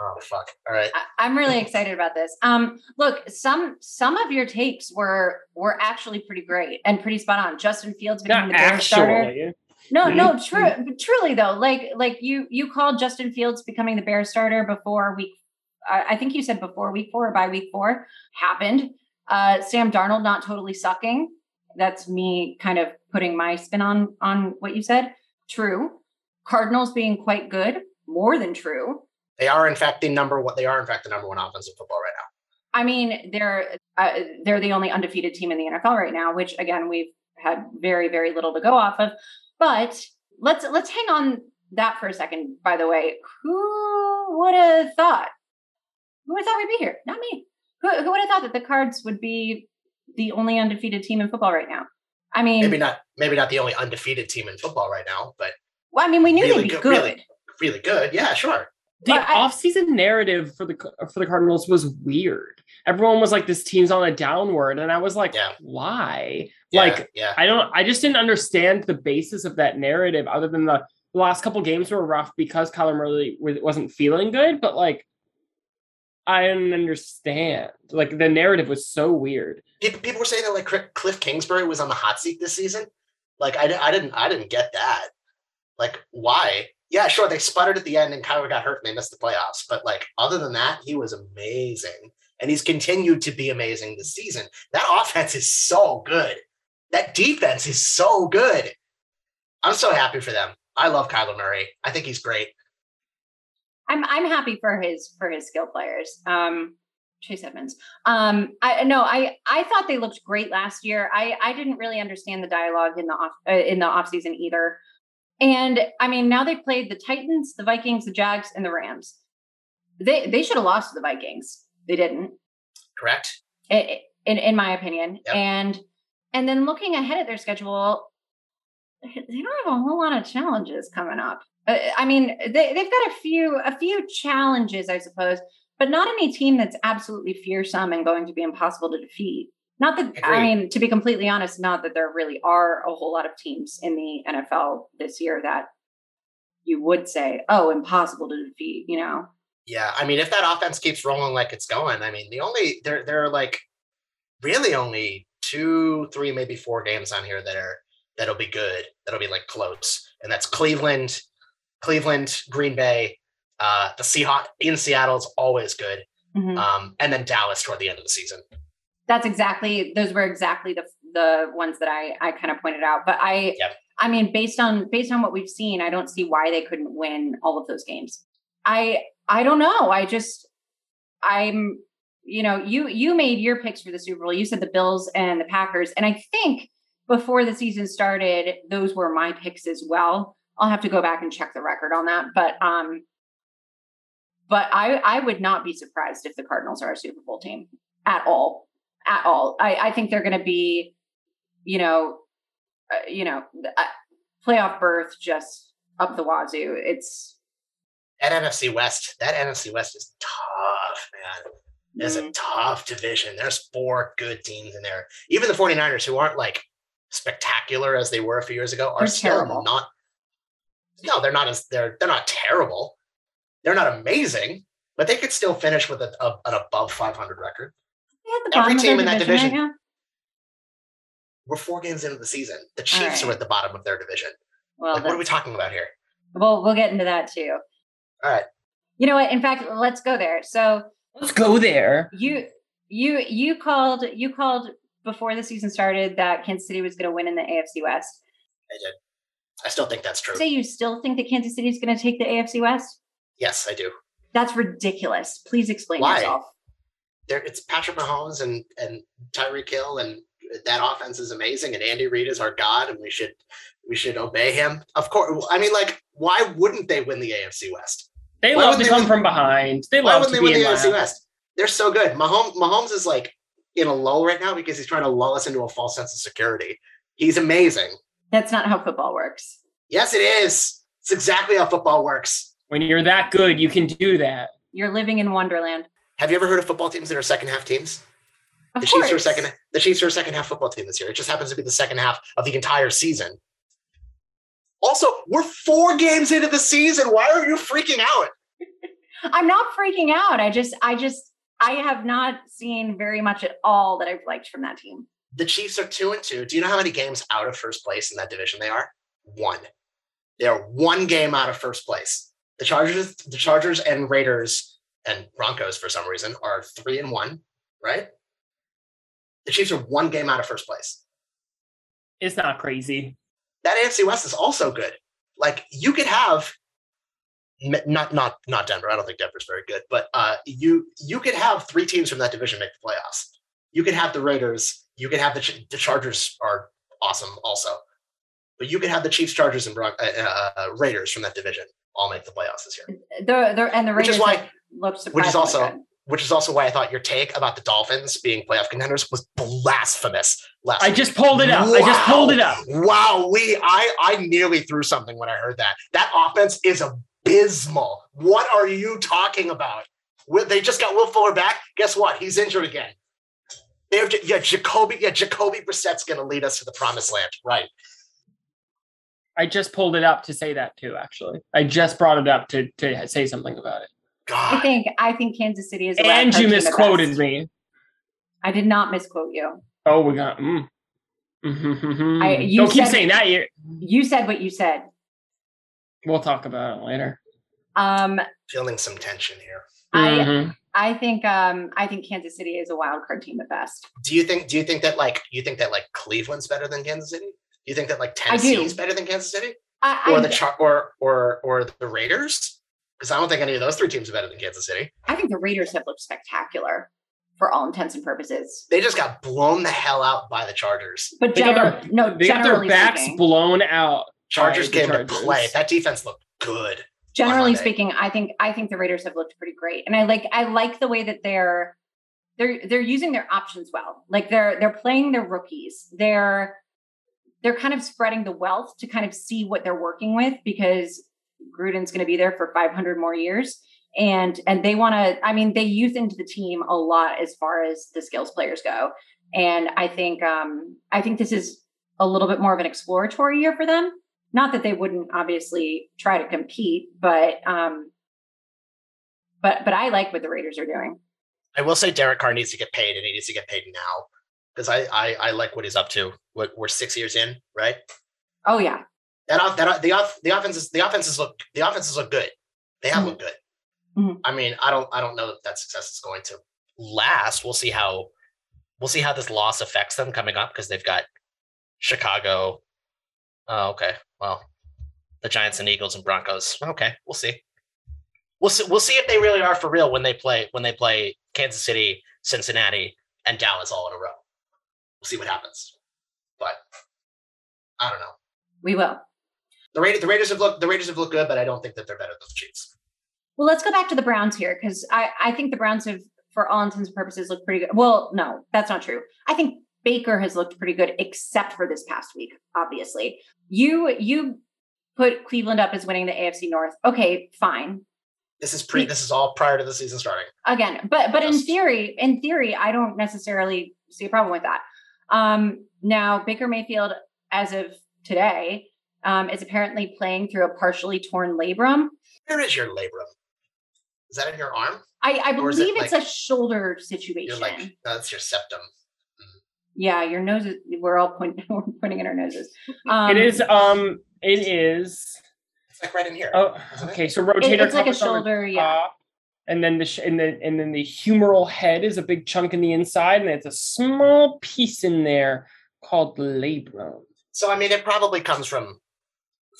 S3: oh fuck. All right.
S1: I, I'm really excited about this. Um, look, some some of your takes were were actually pretty great and pretty spot on. Justin Fields becoming
S2: Not
S1: the Bears starter. No, no, true, truly though. Like, like you, you called Justin Fields becoming the Bears starter before week. I think you said before week four or by week four happened. Uh, Sam Darnold not totally sucking. That's me kind of putting my spin on on what you said. True. Cardinals being quite good, more than true.
S3: They are in fact the number one. They are in fact the number one offense in football right now.
S1: I mean, they're uh, they're the only undefeated team in the NFL right now, which again we've had very very little to go off of. But let's let's hang on that for a second. By the way, who would have thought? Who would have thought we'd be here? Not me. Who, who would have thought that the Cards would be the only undefeated team in football right now? I mean,
S3: Maybe not. Maybe not the only undefeated team in football right now, but
S1: well, I mean, we knew
S3: really
S1: they'd be
S3: good-
S1: good.
S3: really- really good. Yeah, sure.
S2: The
S1: But I-
S2: off-season narrative for the for the Cardinals was weird. Everyone was like, "This team's on a downward," and I was like,
S3: Yeah.
S2: "Why?"
S3: Yeah,
S2: Like,
S3: yeah.
S2: I don't. I just didn't understand the basis of that narrative, other than the, the last couple games were rough because Kyler Murray wasn't feeling good. But like, I didn't understand. Like, the narrative was so weird.
S3: People, people were saying that like Cliff Kingsbury was on the hot seat this season. Like I, I didn't I didn't get that. Like why? Yeah, sure. They sputtered at the end and Kyler got hurt and they missed the playoffs. But like other than that, he was amazing, and he's continued to be amazing this season. That offense is so good. That defense is so good. I'm so happy for them. I love Kyler Murray. I think he's great.
S1: I'm I'm happy for his for his skill players. Um Chase Edmonds. Um I no, I I thought they looked great last year. I I didn't really understand the dialogue in the off uh, in the offseason either. And I mean, now they played the Titans, the Vikings, the Jags and the Rams. They they should have lost to the Vikings. They didn't.
S3: Correct.
S1: i- In in my opinion.
S3: Yep.
S1: And and then looking ahead at their schedule, they don't have a whole lot of challenges coming up. Uh, I mean, they, they've got a few a few challenges, I suppose, but not any team that's absolutely fearsome and going to be impossible to defeat. Not that I mean, to be completely honest, not that there really are a whole lot of teams in the NFL this year that you would say, oh, impossible to defeat. You know,
S3: Yeah, I mean, if that offense keeps rolling like it's going, I mean, the only there there are like really only two, three, maybe four games on here that are that'll be good, that'll be like close, and that's Cleveland, Cleveland, Green Bay, uh, the Seahawks in Seattle is always good,
S1: Mhm.
S3: um, and then Dallas toward the end of the season.
S1: that's exactly those were exactly the the ones that I I kind of pointed out. But I
S3: Yep.
S1: I mean based on based on what we've seen, I don't see why they couldn't win all of those games. I I don't know. I just I'm you know, you you made your picks for the Super Bowl. You said the Bills and the Packers and I think before the season started, those were my picks as well. I'll have to go back and check the record on that, but um but I I would not be surprised if the Cardinals are a Super Bowl team at all at all. I, I think they're going to be, you know, uh, you know, uh, playoff berth just up the wazoo. It's
S3: That NFC West, that NFC West is tough, man. It's a
S1: mm,
S3: tough division. There's four good teams in there. Even the 49ers, who aren't like spectacular as they were a few years ago, are
S1: They're
S3: still
S1: terrible.
S3: not. No, they're not as they're they're not terrible. They're not amazing, but they could still finish with a, a- an above 500 record.
S1: the
S3: Every team in that
S1: division
S3: division-. We're four games into the season. The Chiefs
S1: right.
S3: are at the bottom of their division.
S1: Well,
S3: Like, what are we talking about here?
S1: we'll we'll get into that too.
S3: All right.
S1: You know what? In fact, let's go there. So
S2: Let's go there.
S1: you you you called you called before the season started that Kansas City was going to win in the AFC West.
S3: I did. I still think that's true.
S1: Say you still think that Kansas City is going to take the AFC West?
S3: Yes, I do.
S1: That's ridiculous. Please explain
S3: Why?
S1: yourself.
S3: There, it's Patrick Mahomes and and Tyreek Hill, and that offense is amazing. And Andy Reid is our god, and we should we should obey him. Of course, I mean, like, why wouldn't they win the AFC West?
S2: They
S3: Why
S2: love to
S3: they
S2: come
S3: win-
S2: from behind. They
S3: Why
S2: love to
S3: they
S2: be
S3: win the
S2: in
S3: AFC. West? They're so good. Mahomes, Mahomes is like in a lull right now because he's trying to lull us into a false sense of security. He's amazing.
S1: That's not how football works.
S3: Yes, it is. It's exactly how football works.
S2: When you're that good, you can do that.
S1: You're living in Wonderland.
S3: Have you ever heard of football teams that are second half teams?
S1: Of
S3: the
S1: course.
S3: Chiefs are a second. The Chiefs are a second half football team this year. It just happens to be the second half of the entire season. Also, we're four games into the season. Why are you freaking out?
S1: I'm not freaking out. I just, I just, I have not seen very much at all that I've liked from that team.
S3: The Chiefs are two and two. Do you know how many games out of first place in that division they are? One. They are one game out of first place. The Chargers, the Chargers and Raiders and Broncos for some reason are three and one, right? The Chiefs are one game out of first place.
S2: It's not crazy.
S3: That AFC West is also good. Like you could have not not not Denver. I don't think Denver's very good, but uh, you you could have three teams from that division make the playoffs. You could have the Raiders. You could have the Ch- the Chargers are awesome also, but you could have the Chiefs, Chargers, and Bron- uh, uh, Raiders from that division all make the playoffs this year.
S1: The, the and the Raiders Which
S3: is why-
S1: looked
S3: which is also-
S1: good.
S3: Which is also why I thought your take about the Dolphins being playoff contenders was blasphemous. Last
S2: I
S3: week.
S2: just pulled it up. I just pulled it up.
S3: Wow, we I I nearly threw something when I heard that. That offense is abysmal. What are you talking about? They just got Will Fuller back. Guess what? He's injured again. They have yeah, Jacoby. Yeah, Jacoby Brissett's going to lead us to the promised land. Right.
S2: I just pulled it up to say that too. Actually, I just brought it up to to say something about it.
S1: I think I think Kansas City is.
S2: And you misquoted me.
S1: I did not misquote you.
S2: Oh, we got. Mm. Mhm.
S1: I- you
S2: Don't keep
S1: said-
S2: saying that. You.
S1: You said what you said.
S2: We'll talk about it later.
S1: Um,
S3: Feeling some tension here.
S1: I
S2: Mhm.
S1: I think um I think Kansas City is a wild card team at best.
S3: Do you think? Do you think that like you think that like Cleveland's better than Kansas City? Do you think that like
S1: I do.
S3: Tennessee's better than Kansas City,
S1: I,
S3: or
S1: I,
S3: the Char- or or or the Raiders? Because I don't think any of those three teams are better than Kansas City.
S1: I think the Raiders have looked spectacular for all intents and purposes.
S3: They just got blown the hell out by the Chargers.
S1: But
S2: They got
S1: general,
S2: their-
S1: no,
S2: They got their backs
S1: speaking,
S2: blown out.
S3: Chargers
S2: by the
S3: game to play. That defense looked good.
S1: generally speaking, I think I think the Raiders have looked pretty great, and I like I like the way that they're they're they're using their options well. Like they're they're playing their rookies. They're they're kind of spreading the wealth to kind of see what they're working with because Gruden's going to be there for 500 more years. And and they want to. I mean, they youth into the team a lot as far as the skills players go. And I think um I think this is a little bit more of an exploratory year for them not that they wouldn't obviously try to compete, but um, but but I like what the Raiders are doing.
S3: I will say Derek Carr needs to get paid, and he needs to get paid now because I, I I like what he's up to. What we're six years in, right?
S1: Oh yeah,
S3: That off that the off the offenses the offenses look the offenses look good. They have
S1: Mhm.
S3: looked good.
S1: Mhm.
S3: I mean, I don't I don't know that that success is going to last. We'll see how we'll see how this loss affects them coming up because they've got Chicago. Oh, okay. Well, the Giants and Eagles and Broncos. Okay, we'll see. We'll see. We'll see if they really are for real when they play when they play Kansas City, Cincinnati, and Dallas all in a row. We'll see what happens. But I don't know.
S1: we will.
S3: The Raiders, the Raiders have looked the Raiders have looked good, but I don't think that they're better than the Chiefs.
S1: Well, let's go back to the Browns here because I I think the Browns have, for all intents and purposes, looked pretty good. Well, no, that's not true. I think Baker has looked pretty good, except for this past week. Obviously, you you put Cleveland up as winning the AFC North. Okay, fine.
S3: This is pre. This is all prior to the season starting.
S1: again but but in theory in theory i don't necessarily see a problem with that um now baker mayfield as of today um is apparently playing through a partially torn labrum
S3: Where is your labrum? Is that in your arm?
S1: i i
S3: Or is it
S1: believe it's
S3: like-
S1: a shoulder
S3: You're
S1: situation
S3: like no, that's your septum.
S1: yeah your nose is we're all pointing we're pointing in our noses um
S2: it is. Um. It is.
S3: It's like right in here.
S2: Oh. Okay. So
S1: it-
S2: rotator
S1: it's like a
S2: cuff is
S1: shoulder yeah
S2: top, and then the sh- and then and then the humeral head is a big chunk in the inside, and it's a small piece in there called the labrum.
S3: So I mean, it probably comes from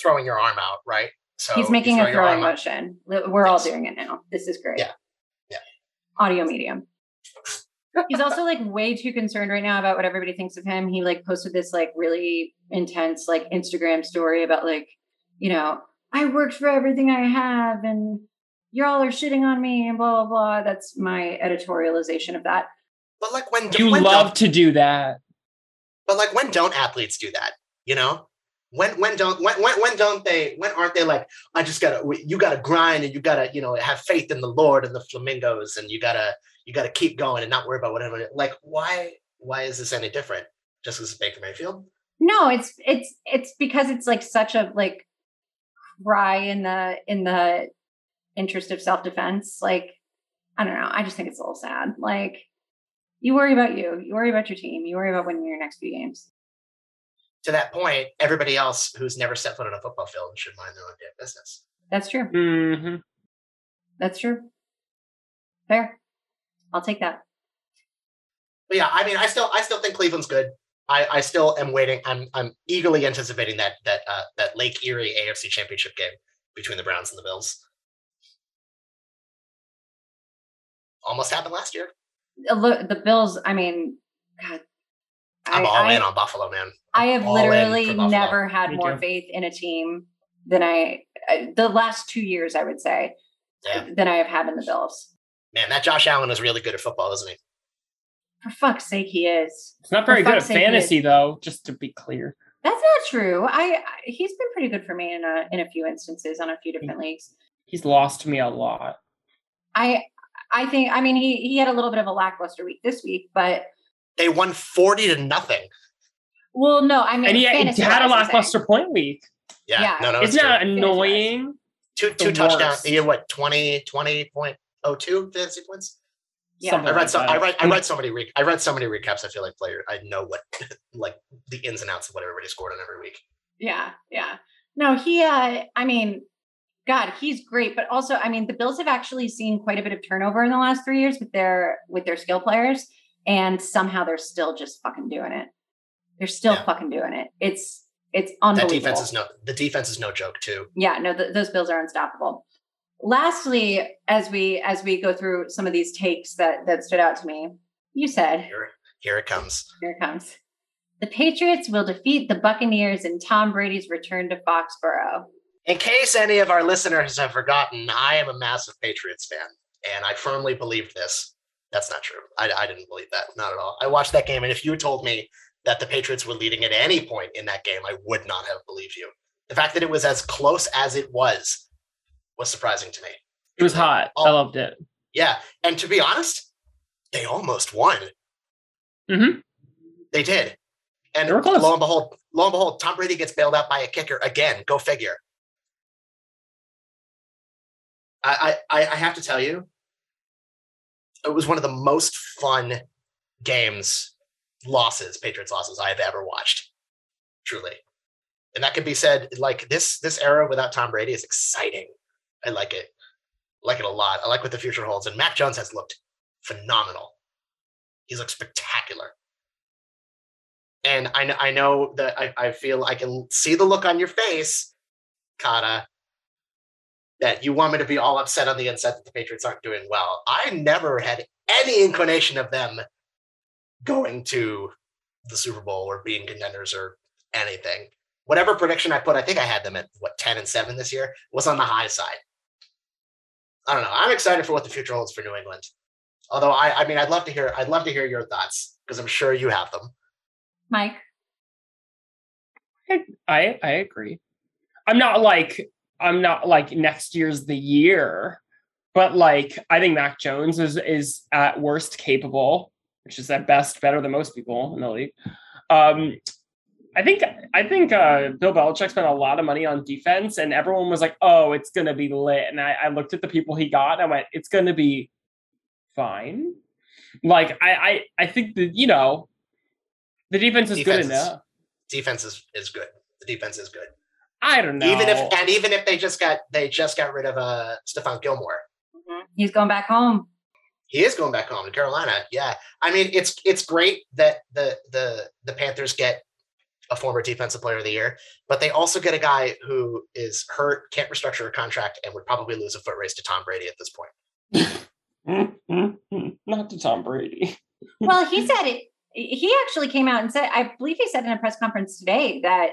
S3: throwing your arm out, right? So
S1: He's making
S3: throw
S1: a throwing motion. Li- We're all doing it now. This is great.
S3: Yeah. Yeah.
S1: Audio medium. He's also like way too concerned right now about what everybody thinks of him. He like posted this like really intense like Instagram story about like, you know, I worked for everything I have and y'all are shitting on me and blah blah blah. That's my editorialization of that.
S3: But like when
S2: You
S3: when
S2: love
S3: don't,
S2: to do that.
S3: but like when don't athletes do that? You know, when when don't when when, when don't they? When aren't they like? I just gotta you gotta grind and you gotta you know have faith in the Lord and the flamingos and you gotta you gotta keep going and not worry about whatever. Like why why is this any different? Just because Baker Mayfield?
S1: No, it's it's it's because it's like such a like cry in the in the interest of self defense. Like I don't know. I just think it's a little sad. Like you worry about you, you worry about your team, you worry about winning your next few games.
S3: To that point, everybody else who's never stepped foot on a football field should mind their own damn business.
S1: That's true.
S2: hmm
S1: That's true. Fair. I'll take that.
S3: But yeah, I mean, I still I still think Cleveland's good. I, I still am waiting. I'm I'm eagerly anticipating that that uh, that Lake Erie AFC Championship game between the Browns and the Bills. Almost happened last year.
S1: Uh, Look, the Bills. I mean, God,
S3: I'm
S1: I,
S3: all
S1: I,
S3: in on Buffalo, man.
S1: I have literally never had
S2: Me
S1: more
S2: too.
S1: faith in a team than I uh, the last two years. I would say
S3: Yeah.
S1: than I have had in the Bills.
S3: Man, that Josh Allen is really good at football, isn't he?
S1: For fuck's sake, he is.
S2: It's not very good at
S1: fuck's sake, he is.
S2: fantasy, though. Just to be clear.
S1: That's not true. I, I he's been pretty good for me in a in a few instances on a few different leagues.
S2: He's lost me a lot.
S1: I I think I mean he he had a little bit of a lackluster week this week, but
S3: They won forty to nothing.
S1: Well, no, I mean
S2: and he, he
S1: fantasy-wise,
S2: had a
S1: I'm saying.
S2: lackluster point week.
S3: Yeah,
S1: Yeah.
S3: no, no, it's
S2: Isn't annoying?
S3: two
S2: the
S3: two touchdowns.
S2: worst.
S3: He had what 20, 20.02 fantasy points.
S1: Yeah.
S2: Something
S3: I read
S2: like
S3: so
S2: that.
S3: I read I read so many re- I read so many recaps. I feel like player I know what like the ins and outs of what everybody scored on every week.
S1: Yeah, yeah. No, he uh I mean, God, he's great, but also I mean the Bills have actually seen quite a bit of turnover in the last three years with their with their skill players, and somehow they're still just fucking doing it. They're still
S3: Yeah.
S1: fucking doing it. It's it's
S3: That
S1: unbelievable.
S3: defense is no the defense is no joke too.
S1: yeah no th- those bills are unstoppable lastly as we as we go through some of these takes that that stood out to me you said
S3: Here here it comes.
S1: here it comes the patriots will defeat the buccaneers in tom brady's return to foxborough
S3: In case any of our listeners have forgotten, I am a massive Patriots fan, and I firmly believed this. That's not true. I, I didn't believe that, not at all. I watched that game, and if you told me that the Patriots were leading at any point in that game, I would not have believed you. The fact that it was as close as it was was surprising to me.
S2: It was hot. I
S3: Oh.
S2: loved it.
S3: Yeah, and to be honest, they almost won.
S2: Mhm.
S3: They did. And
S2: They
S3: lo and behold, lo and behold, Tom Brady gets bailed out by a kicker again. Go figure. I, I, I have to tell you, it was one of the most fun games, losses, Patriots losses I have ever watched. Truly. And that could be said like this this era without Tom Brady is exciting. I like it. I like it a lot. I like what the future holds. And Mac Jones has looked phenomenal. He's looked spectacular. And I, I know that I, I feel I can see the look on your face, Kata, that you want me to be all upset on the inside that the Patriots aren't doing well. I never had any inclination of them going to the Super Bowl or being contenders or anything. Whatever prediction I put, I think I had them at what 10 and 7 this year, was on the high side. I don't know. I'm excited for what the future holds for New England. Although I, I mean, I'd love to hear, I'd love to hear your thoughts because I'm sure you have them.
S1: mike
S2: I I agree. I'm not like I'm not like next year's the year, but like I think Mac Jones is is at worst capable, which is at best better than most people in the league. Um, I think I think uh, Bill Belichick spent a lot of money on defense, and everyone was like, "Oh, it's gonna be lit." And I, I looked at the people he got, and I went, "It's gonna be fine." Like I I, I think that you know the defense is
S3: Defense
S2: good
S3: is-
S2: enough.
S3: Defense is, is good. The defense is good.
S2: I don't know.
S3: Even if and even if they just got they just got rid of uh Stephon Gilmore.
S1: he's going back home
S3: He is going back home to Carolina. Yeah. I mean, it's it's great that the the the Panthers get a former defensive player of the year, but they also get a guy who is hurt, can't restructure a contract, and would probably lose a foot race to Tom Brady at this point.
S2: Not to Tom Brady.
S1: well, he said it. He actually came out and said, I believe he said in a press conference today that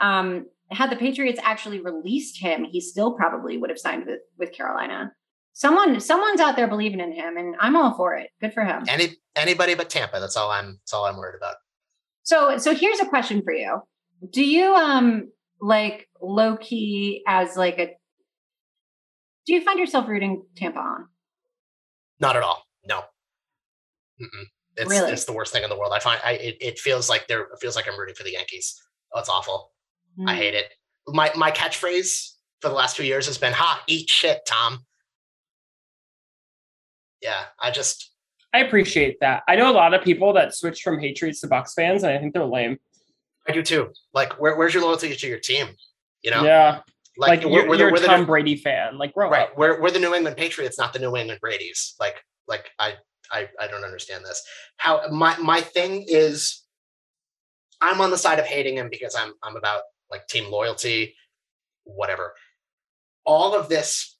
S1: um, had the Patriots actually released him, he still probably would have signed with, with Carolina. Someone, someone's out there believing in him, and I'm all for it. Good for him.
S3: Any anybody but Tampa. That's all I'm. That's all I'm worried about.
S1: So, so here's a question for you: Do you um like low key as like a? Do you find yourself rooting Tampa on?
S3: Not at all. No. Mm-mm. It's
S1: Really?
S3: it's the worst thing in the world. I find I it, it feels like there it feels like I'm rooting for the Yankees. Oh, it's awful. I
S1: Mm.
S3: hate it. My my catchphrase for the last two years has been "Ha, eat shit, Tom." Yeah, I just
S2: I appreciate that. I know a lot of people that switch from Patriots to Bucs fans, and I think they're lame.
S3: I do too. Like, where, where's your loyalty to your team? You know,
S2: Yeah, like,
S3: we're,
S2: you're,
S3: we're,
S2: you're
S3: we're
S2: a
S3: the
S2: Tom
S3: New-
S2: Brady fan. Like, grow
S3: right.
S2: up.
S3: We're we're the New England Patriots, not the New England Brady's. Like, like I I I don't understand this. How my my thing is, I'm on the side of hating him because I'm I'm about like team loyalty, whatever. All of this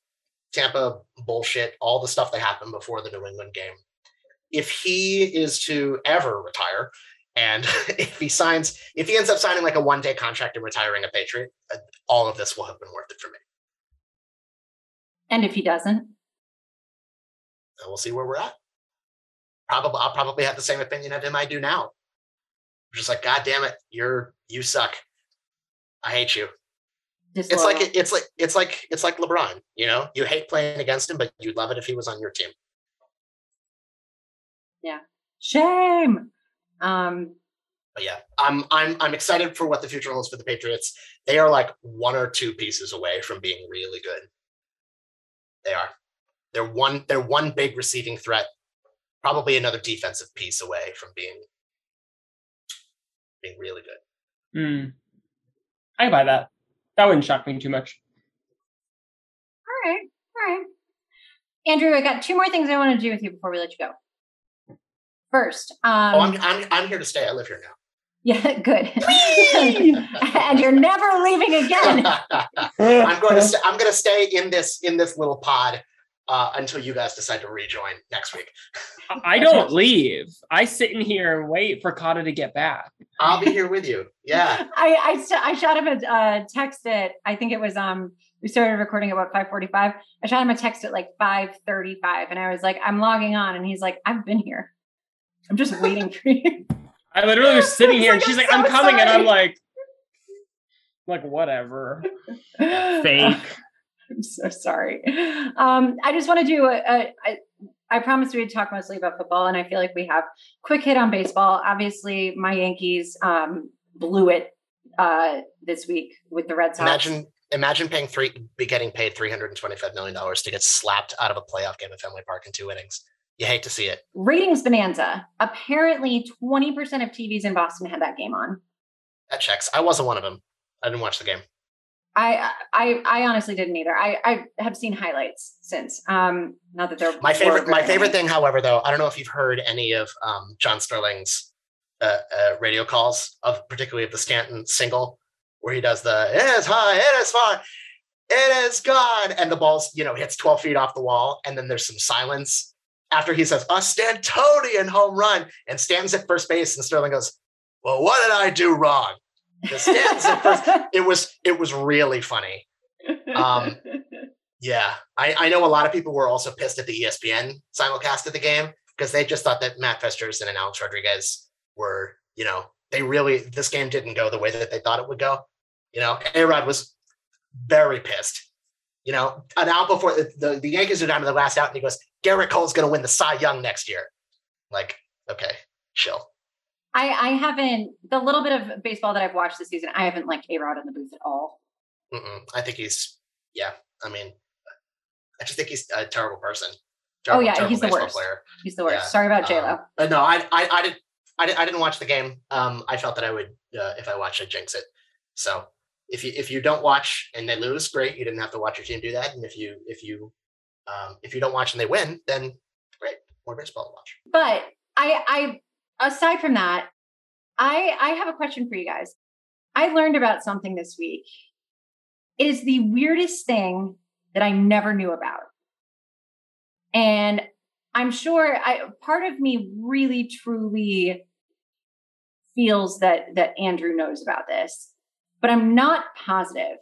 S3: Tampa bullshit, all the stuff that happened before the New England game. If he is to ever retire, and if he signs, if he ends up signing like a one day contract and retiring a Patriot, uh, all of this will have been worth it for me.
S1: And if he doesn't,
S3: we'll see where we're at. Probably, I'll probably have the same opinion of him I do now. Just like, God damn it, you're you suck. I hate you. It's like it's like it's like it's like LeBron. You know, you hate playing against him, but you'd love it if he was on your team.
S1: Yeah, shame. Um,
S3: But yeah, I'm I'm I'm excited for what the future holds for the Patriots. They are like one or two pieces away from being really good. They are. They're one. They're one big receiving threat. Probably another defensive piece away from being being really good.
S2: Hmm. I buy that. That wouldn't shock me too much.
S1: all right, all right. Andrew, I got two more things I want to do with you before we let you go. First, um,
S3: oh, I'm, I'm I'm here to stay. I live here now.
S1: yeah, good. and you're never leaving again.
S3: I'm going to st- I'm going to stay in this in this little pod uh, until you guys decide to rejoin next week.
S2: I don't leave. I sit in here and wait for Kata to get back.
S3: I'll be here with you. Yeah.
S1: I I, I shot him a uh, text at I think it was um we started recording about five forty five. I shot him a text at like five thirty five, and I was like, I'm logging on, and he's like, I've been here. I'm just waiting for you.
S2: I literally was sitting here and
S1: It's
S2: she's
S1: like,
S2: like,
S1: I'm
S2: I'm
S1: so
S2: coming. And I'm like, like, whatever. Fake.
S1: I'm so sorry. Um, I just want to do a, a I, I promised we'd talk mostly about football, and I feel like we have quick hit on baseball. Obviously, my Yankees um, blew it uh, this week with the Red Sox.
S3: Imagine imagine paying three be getting paid three hundred and twenty five million dollars to get slapped out of a playoff game at Fenway Park in two innings. You hate to see it.
S1: ratings bonanza. Apparently, 20% of TVs in Boston had that game on.
S3: That checks. I wasn't one of them. I didn't watch the game.
S1: I I I honestly didn't either. I I have seen highlights since. Um, not that they're
S3: My favorite my favorite thing, however, though, I don't know if you've heard any of um, John Sterling's uh, uh, radio calls of particularly of the Stanton single where he does the it is high, it is far, it is gone, and the ball's you know hits twelve feet off the wall, and then there's some silence after he says a Stantonian home run, and Stanton's at first base, and Sterling goes, "Well, what did I do wrong?" The Stanton's at. It was it was really funny. Um, Yeah, I, I know a lot of people were also pissed at the ESPN simulcast of the game because they just thought that Matt Vasgersian and Alex Rodriguez were, you know, they really this game didn't go the way that they thought it would go. You know, A Rod was very pissed. You know, an out before the, the, the Yankees are down to the last out, and he goes, Gerrit Cole's going to win the Cy Young next year. Like, okay, chill.
S1: I, I haven't the little bit of baseball that I've watched this season. I haven't liked A Rod in the booth at all.
S3: Mm-mm. I think he's, yeah. I mean, I just think he's a terrible person.
S1: Oh, yeah, he's the worst.
S3: Player.
S1: He's the worst.
S3: Yeah,
S1: Sorry about J Lo.
S3: Um, but no, I, I, I didn't, I, didn't- I didn't watch the game. Um, I felt that I would, uh, if I watched, I'd jinx it. So if you, if you don't watch and they lose, great. You didn't have to watch your team do that. And if you, if you, um, if you don't watch and they win, then great, more baseball to watch.
S1: But I I aside from that, I I have a question for you guys. I learned about something this week. It is the weirdest thing that I never knew about. And I'm sure I part of me really truly feels that that Andrew knows about this, but I'm not positive.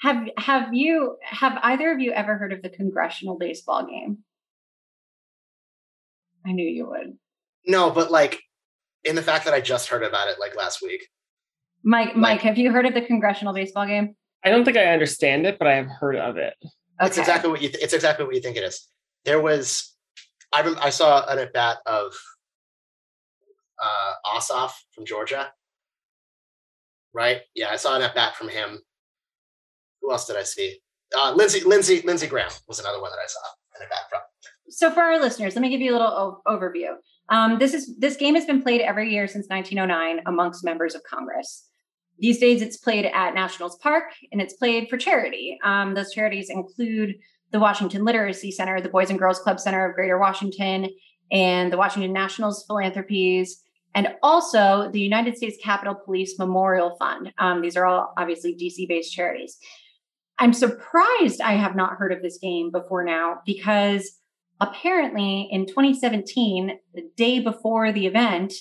S1: Have have you have either of you ever heard of the congressional baseball game? I knew you would.
S3: No, but like in the fact that I just heard about it like last week.
S1: Mike, Mike, have you heard of the congressional baseball game?
S2: I don't think I understand it, but I have heard of it.
S3: Okay. It's exactly what you. Th- it's exactly what you think it is. There was, I rem- I saw an at bat of uh, Ossoff from Georgia. Right? Yeah, I saw an at bat from him. Who else did I see? Uh, Lindsey Lindsey Lindsey Graham was another one that I saw an at bat from.
S1: So for our listeners, let me give you a little o- overview. Um, this is this game has been played every year since 1909 amongst members of Congress. These days, it's played at Nationals Park and it's played for charity. Um, those charities include the Washington Literacy Center, the Boys and Girls Club Center of Greater Washington, and the Washington Nationals Philanthropies, and also the United States Capitol Police Memorial Fund. Um, these are all obviously DC based charities. I'm surprised I have not heard of this game before now because apparently in 2017, the day before the event,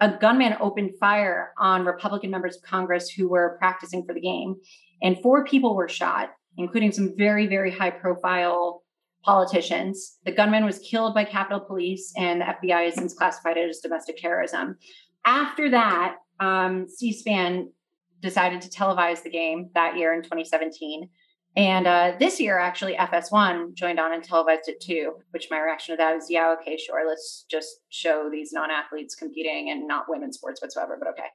S1: a gunman opened fire on Republican members of Congress who were practicing for the game, and four people were shot, including some very, very high profile politicians. The gunman was killed by Capitol Police, and the FBI has since classified it as domestic terrorism. After that, um, C SPAN decided to televise the game that year in 2017. And uh, this year, actually, FS1 joined on and televised it too, which my reaction to that is, yeah, okay, sure. Let's just show these non athletes competing and not women's sports whatsoever, but okay.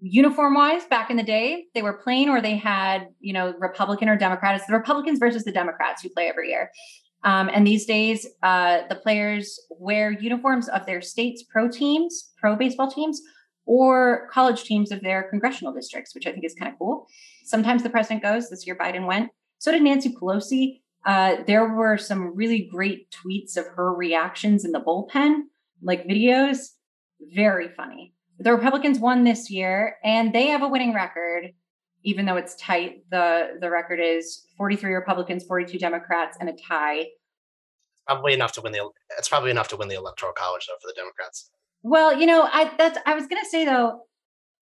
S1: Uniform wise, back in the day, they were plain or they had, you know, Republican or Democrat. It's the Republicans versus the Democrats who play every year. Um, and these days, uh, the players wear uniforms of their state's pro teams, pro baseball teams, or college teams of their congressional districts, which I think is kind of cool. Sometimes the president goes. This year, Biden went. So did Nancy Pelosi. Uh, there were some really great tweets of her reactions in the bullpen, like videos. Very funny. The Republicans won this year, and they have a winning record, even though it's tight. the The record is 43 Republicans, 42 Democrats, and a tie.
S3: Probably enough to win the. It's probably enough to win the electoral college, though, for the Democrats.
S1: Well, you know, I that's I was going to say though,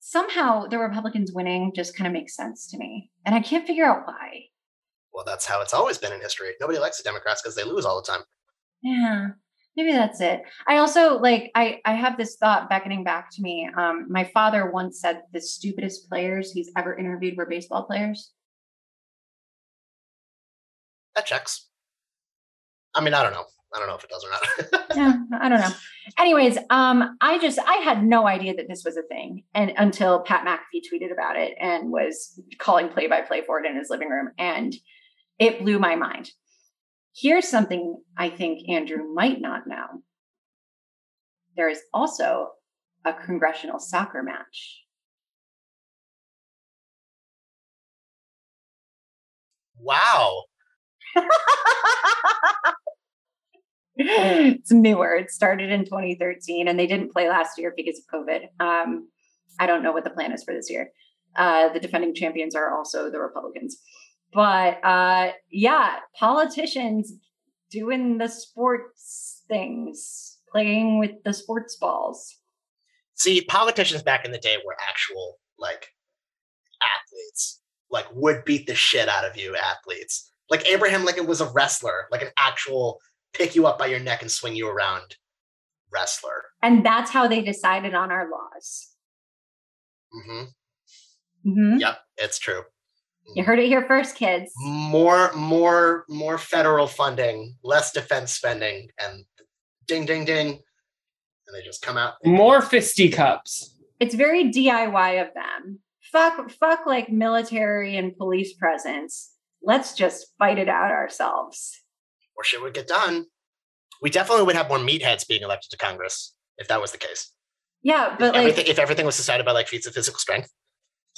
S1: somehow the Republicans winning just kind of makes sense to me, and I can't figure out why.
S3: Well, that's how it's always been in history. Nobody likes the Democrats because they lose all the time.
S1: Yeah, maybe that's it. I also like I I have this thought beckoning back to me. Um, my father once said the stupidest players he's ever interviewed were baseball players.
S3: That checks. I mean, I don't know. I don't know if it does or
S1: not. yeah, I don't know. Anyways, um, I just I had no idea that this was a thing, and until Pat McAfee tweeted about it and was calling play by play for it in his living room, and it blew my mind. Here's something I think Andrew might not know. There is also a congressional soccer match.
S3: Wow.
S1: it's newer. It started in 2013 and they didn't play last year because of COVID. Um, I don't know what the plan is for this year. Uh, the defending champions are also the Republicans. But uh, yeah, politicians doing the sports things, playing with the sports balls.
S3: See, politicians back in the day were actual like athletes, like would beat the shit out of you athletes. Like Abraham Lincoln was a wrestler, like an actual pick you up by your neck and swing you around wrestler.
S1: And that's how they decided on our laws.
S3: Mm-hmm. Mm-hmm. Yep, it's true.
S1: You heard it here first, kids.
S3: More, more, more federal funding, less defense spending, and ding, ding, ding, and they just come out.
S2: More fisticups.
S1: It's very DIY of them. Fuck, fuck, like military and police presence. Let's just fight it out ourselves
S3: or shit would get done. We definitely would have more meatheads being elected to Congress if that was the case.
S1: Yeah, but
S3: if
S1: like
S3: everything, if everything was decided by like feats of physical strength.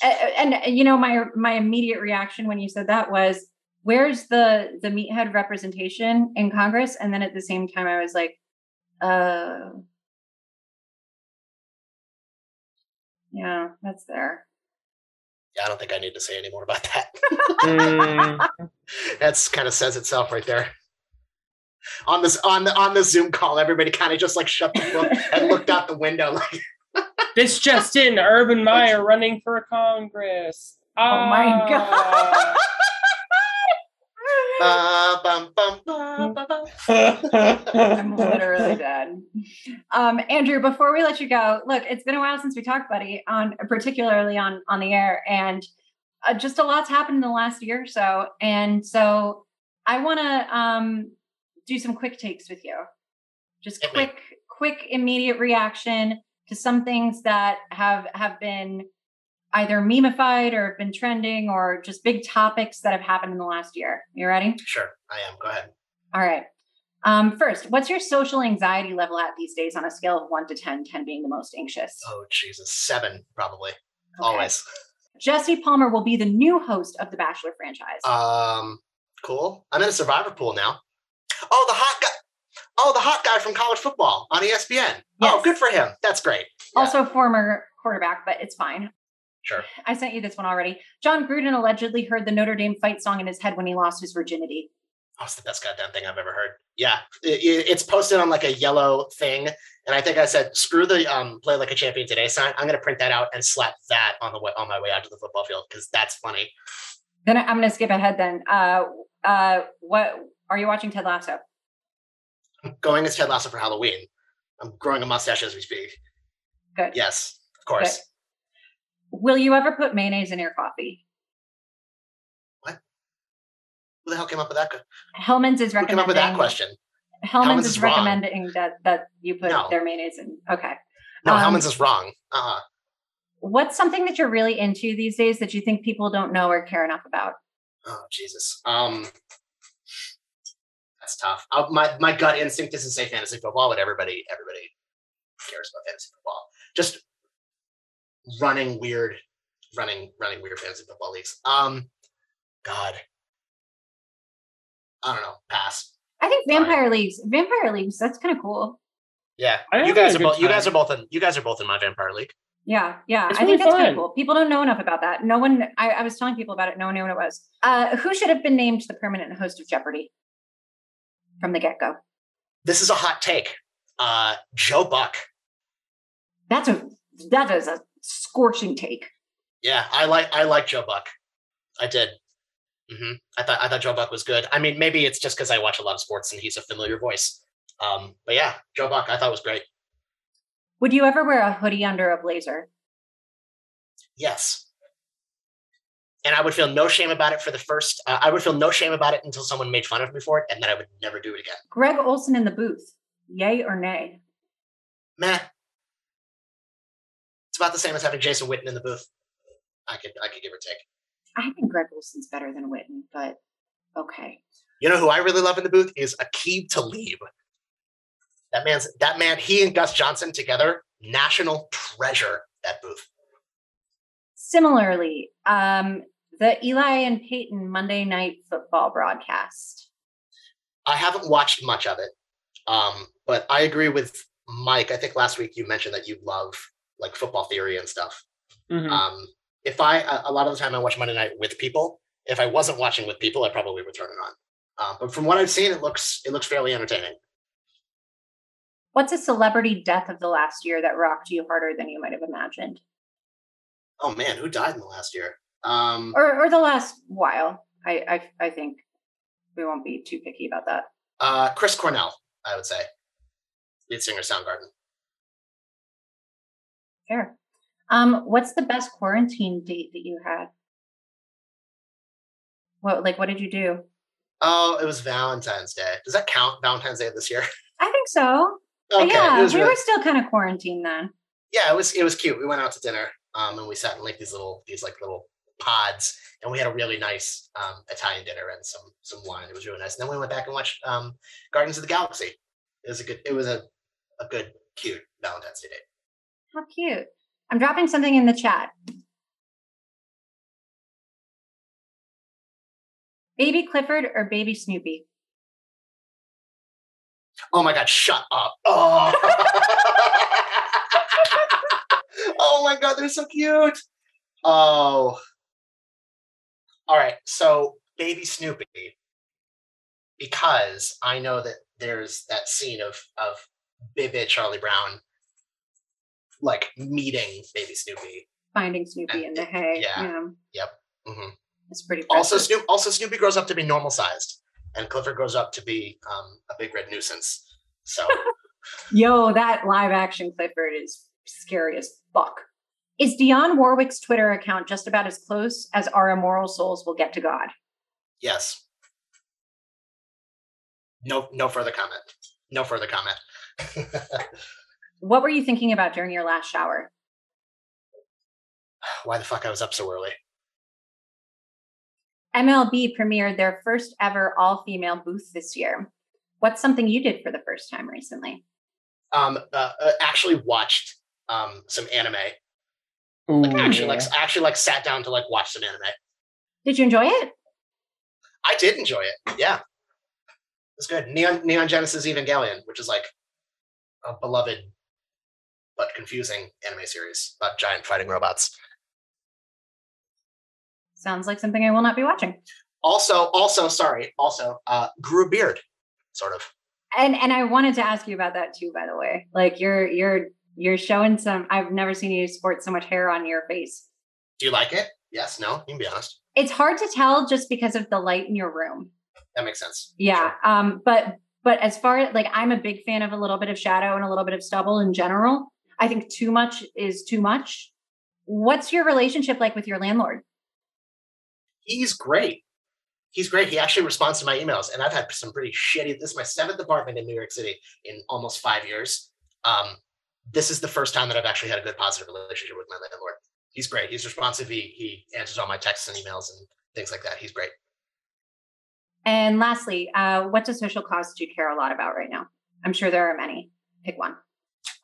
S1: And, and you know, my my immediate reaction when you said that was, "Where's the the meathead representation in Congress?" And then at the same time, I was like, "Uh." Yeah, that's there.
S3: Yeah, I don't think I need to say any more about that.
S2: Mm,
S3: That's kind of says itself right there. On this on the on the Zoom call, everybody kind of just like shut the book and looked out the window like
S2: this just in: Urban Meyer running for Congress.
S1: Oh my
S2: god.
S3: ba, bum, bum, ba, ba, ba.
S1: I'm literally dead. Um, Andrew, before we let you go, look, it's been a while since we talked, buddy, on particularly on on the air, and uh, just a lot's happened in the last year or so. And so I want to um, do some quick takes with you. Just
S3: Hit me.
S1: quick, quick, immediate reaction to some things that have have been either memeified or have been trending or just big topics that have happened in the last year. You ready?
S3: Sure, I am. Go ahead.
S1: All right. Um, first, what's your social anxiety level at these days on a scale of one to 10, 10 being the most anxious?
S3: Oh Jesus, seven probably.
S1: Okay.
S3: Always.
S1: Jesse Palmer will be the new host of the Bachelor franchise.
S3: Um, cool. I'm in a survivor pool now. Oh, the hot guy. Oh, the hot guy from college football on ESPN. Oh, good for him. That's great. Yeah,
S1: Also, former quarterback, but it's fine.
S3: sure.
S1: I sent you this one already. Jon Gruden allegedly heard the Notre Dame fight song in his head when he lost his virginity.
S3: Oh, it's the best goddamn thing I've ever heard. Yeah, it- it- it's posted on like a yellow thing, and I think I said, "Screw the um, play like a champion today" sign. I'm gonna print that out and slap that on the way on my way out to the football field because that's funny.
S1: Then I'm going to skip ahead. Then, uh, uh, what are you watching? Ted Lasso.
S3: I'm going as Ted Lasso for Halloween. I'm growing a mustache as we speak.
S1: Good.
S3: Yes, of course.
S1: Will you ever put mayonnaise in your coffee? What?
S3: Who the hell came up with that?
S1: Hellmann's is
S3: Who came
S1: recommending.
S3: up with that question?
S1: Hellman's,
S3: Hellmann's
S1: is,
S3: is
S1: recommending that that you put
S3: No.
S1: their mayonnaise in. Okay.
S3: No,
S1: Um,
S3: Hellmann's is wrong. Uh, huh.
S1: What's something that you're really into these days that you think people don't know or care enough about?
S3: oh Jesus. Um, that's tough. Uh, my my gut instinct is to say fantasy football, but everybody everybody cares about fantasy football. Just running weird, running running weird fantasy football leagues. Um, God, I don't know. Pass.
S1: I think
S3: Sorry.
S1: vampire leagues, vampire leagues, that's kind of cool.
S3: Yeah,
S2: I
S3: you guys are
S2: good
S3: both. You guys are both in. You guys are both in my vampire league.
S1: Yeah, yeah.
S2: It's
S1: I think
S2: really
S1: that's kind
S2: fun.
S1: of cool. People don't know enough about that. No one. I, I was telling people about it. No one knew what it was. Uh, who should have been named the permanent host of Jeopardy from the get go?
S3: This is a hot take. Uh, Joe Buck.
S1: That's a that is a scorching take.
S3: Yeah, I like I like Joe Buck. I did. hmm I thought I thought Joe Buck was good. I mean, maybe it's just because I watch a lot of sports and he's a familiar voice. Um, but yeah, Joe Buck I thought was great.
S1: Would you ever wear a hoodie under a blazer?
S3: Yes. And I would feel no shame about it for the first. Uh, I would feel no shame about it until someone made fun of me for it, and then I would never do it again.
S1: Greg Olsen in the booth, yay or nay?
S3: Meh. It's about the same as having Jason Witten in the booth. I could I could give or take.
S1: I think Greg Olsen's better than Witten, but okay.
S3: You know who I really love in the booth is Aqib Talib. That man's that man. He and Gus Johnson together, national treasure. That booth.
S1: Similarly, um, the Eli and Peyton Monday Night Football broadcast.
S3: I haven't watched much of it, um, but I agree with Mike. I think last week you mentioned that you love like football theory and stuff.
S2: Mhm.
S3: Um, if I a lot of the time I watch Monday Night with people. If I wasn't watching with people, I probably would turn it on. Um, but from what I've seen, it looks it looks fairly entertaining.
S1: What's a celebrity death of the last year that rocked you harder than you might have imagined?
S3: Oh man, who died in the last year? Um,
S1: Or or the last while. I I, I think we won't be too picky about that.
S3: uh, Chris Cornell, I would say, lead singer Soundgarden.
S1: Fair. Um, what's the best quarantine date that you had? What like what did you do?
S3: Oh, it was Valentine's Day. Does that count? Valentine's Day this year?
S1: I think so.
S3: okay,
S1: yeah, we
S3: really,
S1: were still kind of quarantined then.
S3: yeah, it was it was cute. We went out to dinner, um, and we sat in like these little these like little pods, and we had a really nice um, Italian dinner and some some wine. It was really nice. And then we went back and watched um, Guardians of the Galaxy. It was a good. It was a a good cute Valentine's Day date.
S1: How cute. I'm dropping something in the chat. Baby Clifford or baby Snoopy?
S3: Oh my god, shut up. Oh, Oh my god, they're so cute. Oh. All right. So, baby Snoopy, because I know that there's that scene of of Bibby Charlie Brown like meeting baby Snoopy.
S1: Finding Snoopy in the hay.
S3: yeah. Yep. hmm
S1: It's pretty
S3: Also. Snoop also Snoopy grows up to be normal sized, and Clifford grows up to be um, a big red nuisance. So
S1: Yo, that live action Clifford is scary as fuck. Is Dionne Warwick's Twitter account just about as close as our immoral souls will get to God?
S3: yes. No, no further comment. No further comment.
S1: What were you thinking about during your last shower?
S3: Why the fuck I was up so early?
S1: MLB premiered their first ever all female booth this year. What's something you did for the first time recently?
S3: Um, uh, uh, actually watched um some anime.
S2: Ooh,
S3: Like actually,
S2: yeah.
S3: like actually, like sat down to like watch some anime.
S1: Did you enjoy it?
S3: I did enjoy it. Yeah, it's good. Neon Neon Genesis Evangelion, which is like a beloved but confusing anime series about giant fighting robots.
S1: Sounds like something I will not be watching.
S3: Also, also, sorry, also uh, grew a beard, sort of.
S1: And and I wanted to ask you about that too, by the way. Like you're you're you're showing some I've never seen you sport so much hair on your face.
S3: Do you like it? Yes. No. You can be honest.
S1: It's hard to tell just because of the light in your room.
S3: That makes sense.
S1: Yeah. Um, but but as far as like I'm a big fan of a little bit of shadow and a little bit of stubble in general. I think too much is too much. What's your relationship like with your landlord?
S3: He's great. He's great. He actually responds to my emails, and I've had some pretty shitty. This is my seventh apartment in New York City in almost five years. Um, this is the first time that I've actually had a good positive relationship with my landlord. He's great. He's responsive. He he answers all my texts and emails and things like that. He's great.
S1: And lastly, uh, what does social cause do you care a lot about right now? I'm sure there are many. Pick one.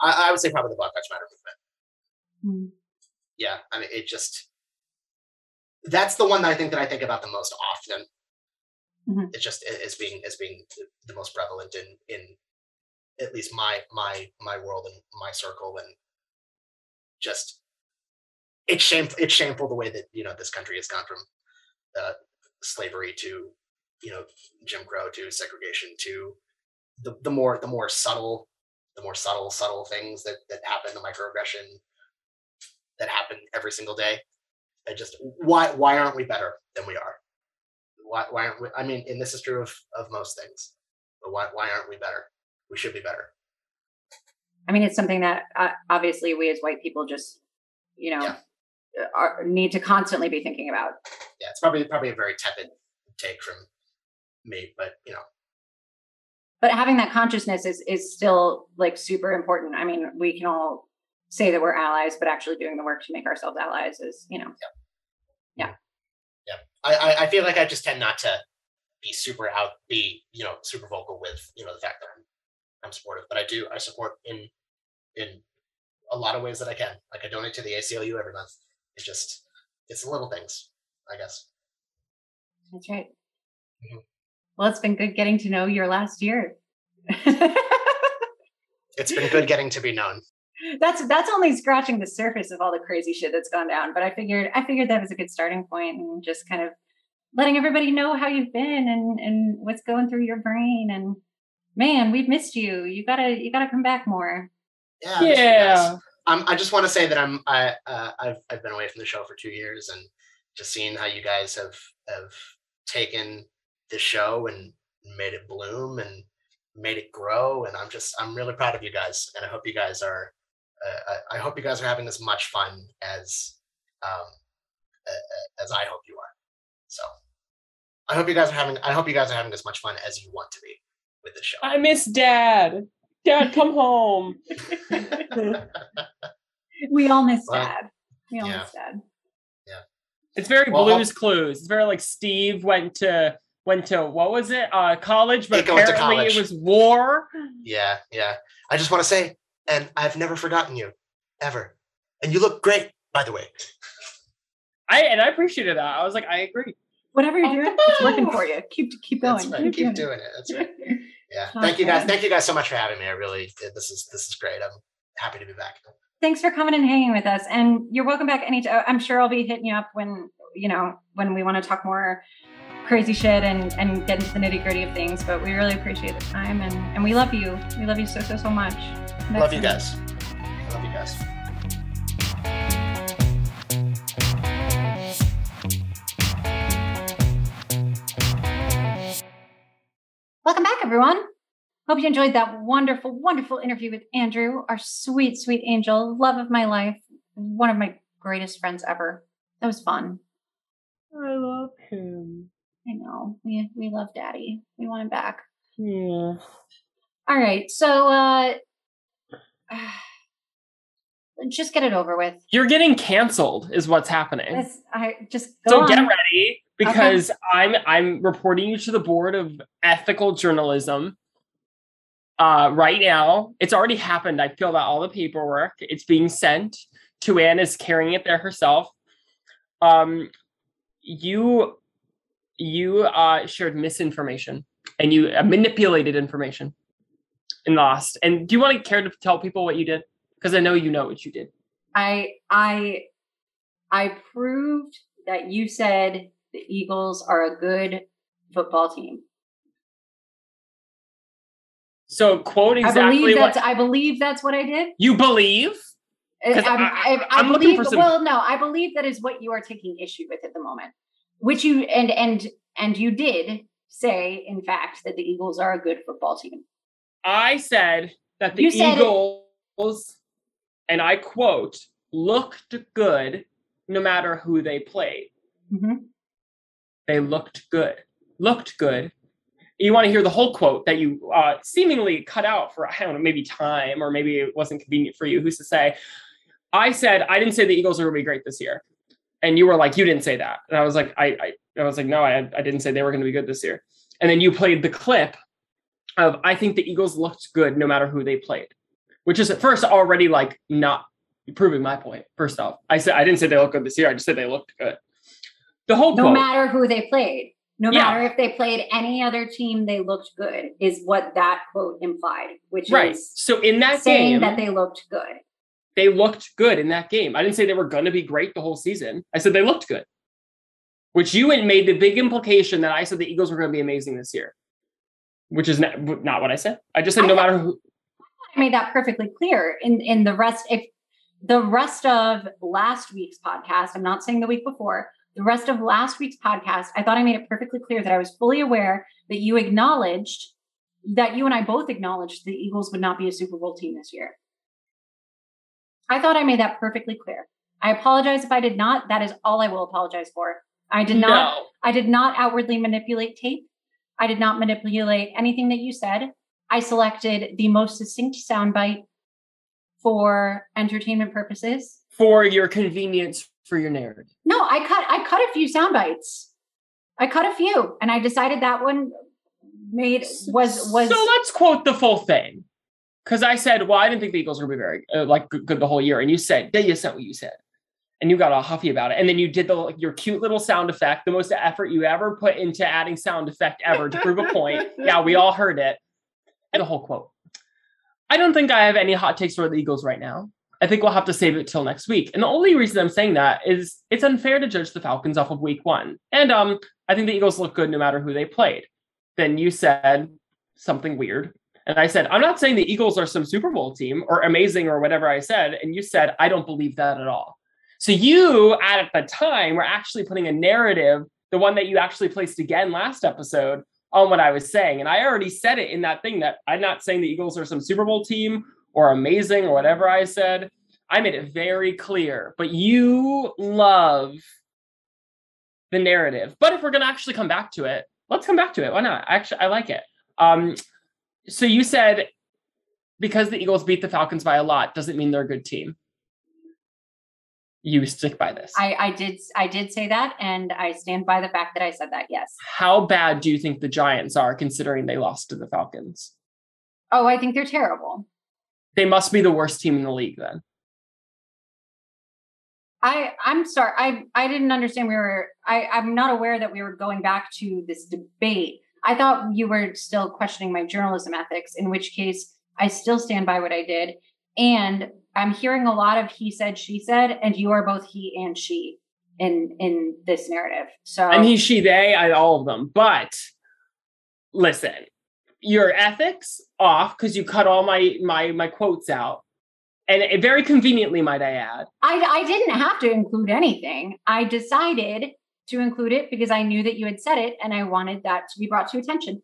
S3: I, I would say probably the Black Lives Matter movement.
S1: Hmm.
S3: Yeah, I mean, it just that's the one that I think that I think about the most often.
S1: Mhm.
S3: It's just as being as being the most prevalent in in at least my my my world and my circle, and just it's shameful. It's shameful the way that you know this country has gone from uh, slavery to you know Jim Crow to segregation to the the more the more subtle the more subtle subtle things that that happen the microaggression that happen every single day I just why why aren't we better than we are why why aren't we I mean and this is true of of most things but why why aren't we better we should be better
S1: I mean, it's something that uh, obviously we as white people just, you know,
S3: Yeah.
S1: are, need to constantly be thinking about.
S3: yeah it's probably probably a very tepid take from me but you know
S1: But having that consciousness is is still like super important. I mean, we can all say that we're allies, but actually doing the work to make ourselves allies is, you know, yeah. Yeah.
S3: I, I I feel like I just tend not to be super out, be you know super vocal with you know the fact that I'm I'm supportive, but I do I support in in a lot of ways that I can. Like I donate to the ACLU every month. It's just it's the little things, I guess.
S1: that's right.
S3: Mhm.
S1: Well, it's been good getting to know your last year.
S3: It's been good getting to be known.
S1: that's that's only scratching the surface of all the crazy shit that's gone down. But I figured I figured that was a good starting point and just kind of letting everybody know how you've been and and what's going through your brain and man, we've missed you. You gotta you gotta come back more.
S3: Yeah. I miss
S2: yeah.
S3: Um, I just want to say that I'm I uh, I've I've been away from the show for two years and just seeing how you guys have have taken the show and made it bloom and made it grow and I'm just I'm really proud of you guys and I hope you guys are uh, I, I hope you guys are having as much fun as um a- a- as I hope you are. So I hope you guys are having I hope you guys are having as much fun as you want to be with this show.
S2: I miss dad. Dad, come home.
S1: We all miss
S3: Well,
S1: dad. We all
S3: yeah.
S1: miss dad. Yeah.
S2: It's very
S3: Well,
S2: Blue's Clues. It's very like Steve went to went to what was it? Uh, college, but
S3: He went to
S2: apparently
S3: college.
S2: it was war.
S3: Yeah, yeah. I just want to say, and I've never forgotten you, ever. And you look great, by the way.
S2: I and I appreciated that. I was like, I agree.
S1: Whatever you're
S2: Oh,
S1: doing, it's working for you. Keep keep going.
S3: That's right. Keep doing it. That's right. Yeah. Thank you guys. Thank you guys so much for having me. I really, this is this is great. I'm happy to be back.
S1: thanks for coming and hanging with us. And you're welcome back anytime. Oh, I'm sure I'll be hitting you up when you know when we want to talk more crazy shit and and get into the nitty gritty of things. But we really appreciate the time and and we love you. We love you so so so much.
S3: Love you guys. Love you guys.
S1: Welcome back, everyone. Hope you enjoyed that wonderful, wonderful interview with Andrew, our sweet, sweet angel, love of my life, one of my greatest friends ever. That was fun.
S2: I love him.
S1: I know. We we love Daddy. We want him back.
S2: Yeah.
S1: All right. So uh just get it over with.
S2: You're getting canceled, is what's happening.
S1: It's, I just go
S2: so
S1: on.
S2: get ready because I'm I'm reporting you to the board of ethical journalism. Uh, right now, it's already happened. I filled out all the paperwork. It's being sent. to Anne is carrying it there herself. Um, you you uh, shared misinformation and you uh, manipulated information and Lost. And do you want to care to tell people what you did? Because I know you know what you did.
S1: I I I proved that you said the Eagles are a good football team.
S2: So quote
S1: I
S2: exactly
S1: believe
S2: what
S1: that's I believe that's what I did.
S2: you believe.
S1: I'm-
S2: I-
S1: I, I, believe.
S2: for some-
S1: Well, no, I believe that is what you are taking issue with at the moment, which you and and and you did say, in fact, that the Eagles are a good football team.
S2: I said that the
S1: You said it.
S2: Eagles, and I quote, looked good no matter who they played.
S1: Mhm.
S2: They looked good. Looked good. You want to hear the whole quote that you uh, seemingly cut out for, I don't know, maybe time or maybe it wasn't convenient for you. Who's to say? I said, I didn't say the Eagles are going to be great this year. And you were like, you didn't say that. And I was like, I, I, I was like, no, I, I didn't say they were going to be good this year. And then you played the clip of I think the Eagles looked good no matter who they played, which is at first already like not proving my point. First off, I said I didn't say they looked good this year. I just said they looked good. The whole
S1: No
S2: quote,
S1: matter who they played, no
S2: Yeah.
S1: matter if they played any other team, they looked good. Is what that quote implied, which
S2: right?
S1: is
S2: So in that
S1: saying
S2: game,
S1: that they looked good.
S2: they looked good in that game. I didn't say they were going to be great the whole season. I said they looked good, which you had made the big implication that I said the Eagles were going to be amazing this year, which is not, not what I said. I just said
S1: I
S2: no matter who.
S1: I made that perfectly clear in in the rest if the rest of last week's podcast i'm not saying the week before the rest of last week's podcast i thought i made it perfectly clear that i was fully aware that you acknowledged that you and i both acknowledged the eagles would not be a super bowl team this year i thought i made that perfectly clear i apologize if i did not that is all i will apologize for i did not
S2: No.
S1: I did not outwardly manipulate tape. I did not manipulate anything that you said. I selected the most succinct soundbite for entertainment purposes.
S2: for your convenience for your narrative.
S1: No, I cut I cut a few sound bites. I cut a few and I decided that one made was was
S2: so let's quote the full thing. Because i said well i didn't think the eagles were gonna be very uh, like good, good the whole year and you said yeah you said what you said and you got all huffy about it and then you did the your cute little sound effect the most effort you ever put into adding sound effect ever to prove a point. Yeah we all heard it. And the whole quote. I don't think i have any hot takes for the eagles right now i think we'll have to save it till next week and the only reason i'm saying that is it's unfair to judge the falcons off of week one and um i think the eagles look good no matter who they played then you said something weird. And I said, I'm not saying the Eagles are some Super Bowl team or amazing or whatever I said. And you said, I don't believe that at all. So you, at the time, were actually putting a narrative, the one that you actually placed again last episode, on what I was saying. And I already said it in that thing that I'm not saying the Eagles are some Super Bowl team or amazing or whatever I said. I made it very clear. But you love the narrative. But if we're going to actually come back to it, let's come back to it. Why not? Actually, I like it. Um, so you said because the Eagles beat the Falcons by a lot doesn't mean they're a good team. You stick by this.
S1: I, I did I did say that and I stand by the fact that I said that, yes.
S2: How bad do you think the Giants are considering they lost to the Falcons?
S1: Oh, I think they're terrible.
S2: They must be the worst team in the league then.
S1: I I'm sorry. I I didn't understand we were I I'm not aware that we were going back to this debate. I thought you were still questioning my journalism ethics, in which case I still stand by what I did. And I'm hearing a lot of he said, she said, and you are both he and she in in this narrative. So
S2: And he, she, they, I all of them. But listen, your ethics off because you cut all my my my quotes out. And it, very conveniently, might I add.
S1: I I didn't have to include anything. I decided to include it because I knew that you had said it and I wanted that to be brought to attention.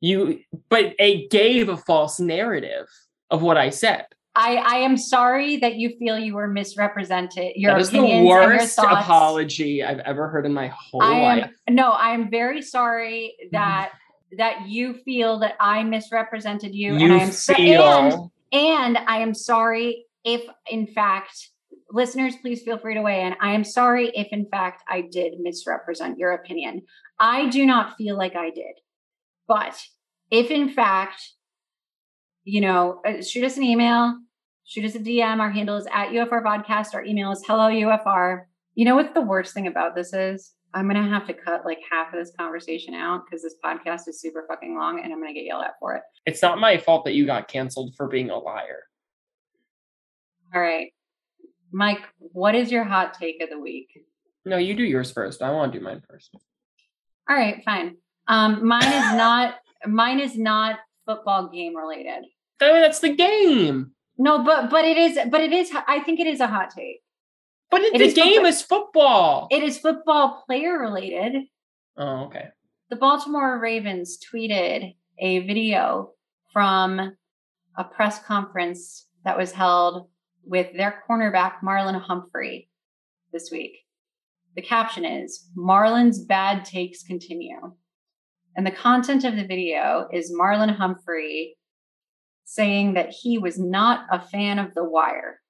S2: You but it gave a false narrative of what I said.
S1: I, I am sorry that you feel you were misrepresented. Your
S2: that is the worst apology I've ever heard in my whole
S1: am
S2: life.
S1: no, I'm very sorry that that you feel that I misrepresented you,
S2: You
S1: and I am
S2: feel
S1: and, and I am sorry if in fact listeners please feel free to weigh in. I am sorry if in fact I did misrepresent your opinion. I do not feel like I did. But if in fact you know, uh, shoot us an email, shoot us a DM. Our handle is at UFR vodcast. Our email is hello UFR. You know what the worst thing about this is? I'm gonna have to cut like half of this conversation out because this podcast is super fucking long and I'm gonna get yelled at for it.
S2: it's not my fault that you got canceled for being a liar.
S1: All right. Mike, what is your hot take of the week?
S2: No, you do yours first. I want to do mine first.
S1: All right, fine. Um, mine is not mine is not football game related.
S2: Mean, that's the game.
S1: No, but but it is but it is I think it is a hot take.
S2: But it,
S1: It
S2: the
S1: is
S2: game
S1: football.
S2: is football.
S1: It is football player related.
S2: oh, okay.
S1: the Baltimore Ravens tweeted a video from a press conference that was held with their cornerback, Marlon Humphrey, this week. The caption is Marlon's bad takes continue. And the content of the video is Marlon Humphrey saying that he was not a fan of The Wire.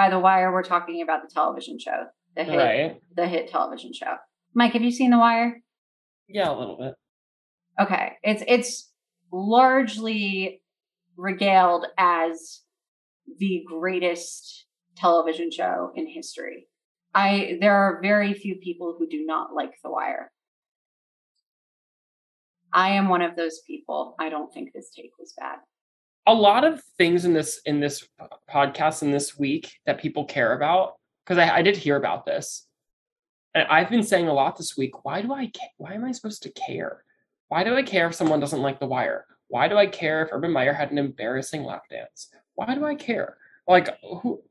S1: By The Wire, we're talking about the television show, the hit,
S2: Right.
S1: the hit television show. Mike, have you seen The Wire?
S2: Yeah, a little bit.
S1: Okay, it's it's largely regaled as the greatest television show in history. I there are very few people who do not like The Wire. I am one of those people. I don't think this take was bad.
S2: A lot of things in this in this podcast in this week that people care about because I, I did hear about this, and I've been saying a lot this week. Why do I? ca- Why am I supposed to care? Why do I care if someone doesn't like The Wire? Why do I care if Urban Meyer had an embarrassing lap dance? Why do I care? Like who?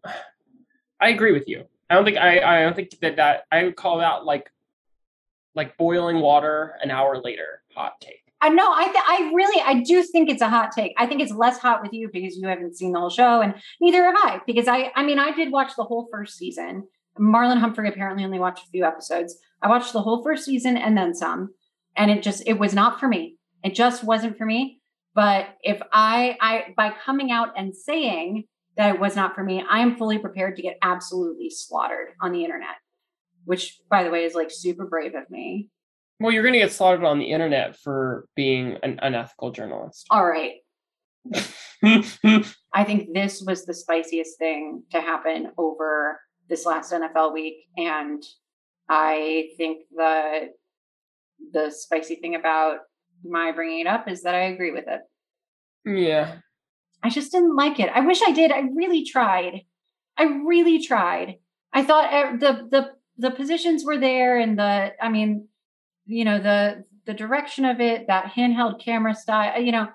S2: I agree with you. I don't think I. I don't think that that I would call that like like boiling water an hour later hot take.
S1: I know. I th- I really I do think it's a hot take. I think it's less hot with you because you haven't seen the whole show, and neither have I. Because I I mean I did watch the whole first season. Marlon Humphrey apparently only watched a few episodes. I watched the whole first season and then some, and it just it was not for me. It just wasn't for me. But if I I by coming out and saying that it was not for me, I am fully prepared to get absolutely slaughtered on the internet. Which, by the way, is like super brave of me.
S2: Well, you're going to get slaughtered on the internet for being an unethical journalist.
S1: All right, I think this was the spiciest thing to happen over this last NFL week. And I think the the spicy thing about my bringing it up is that I agree with it.
S2: yeah.
S1: I just didn't like it. I wish I did. I really tried. I really tried. I thought uh, the the the positions were there, and the I mean, you know, the the direction of it, that handheld camera style, you know,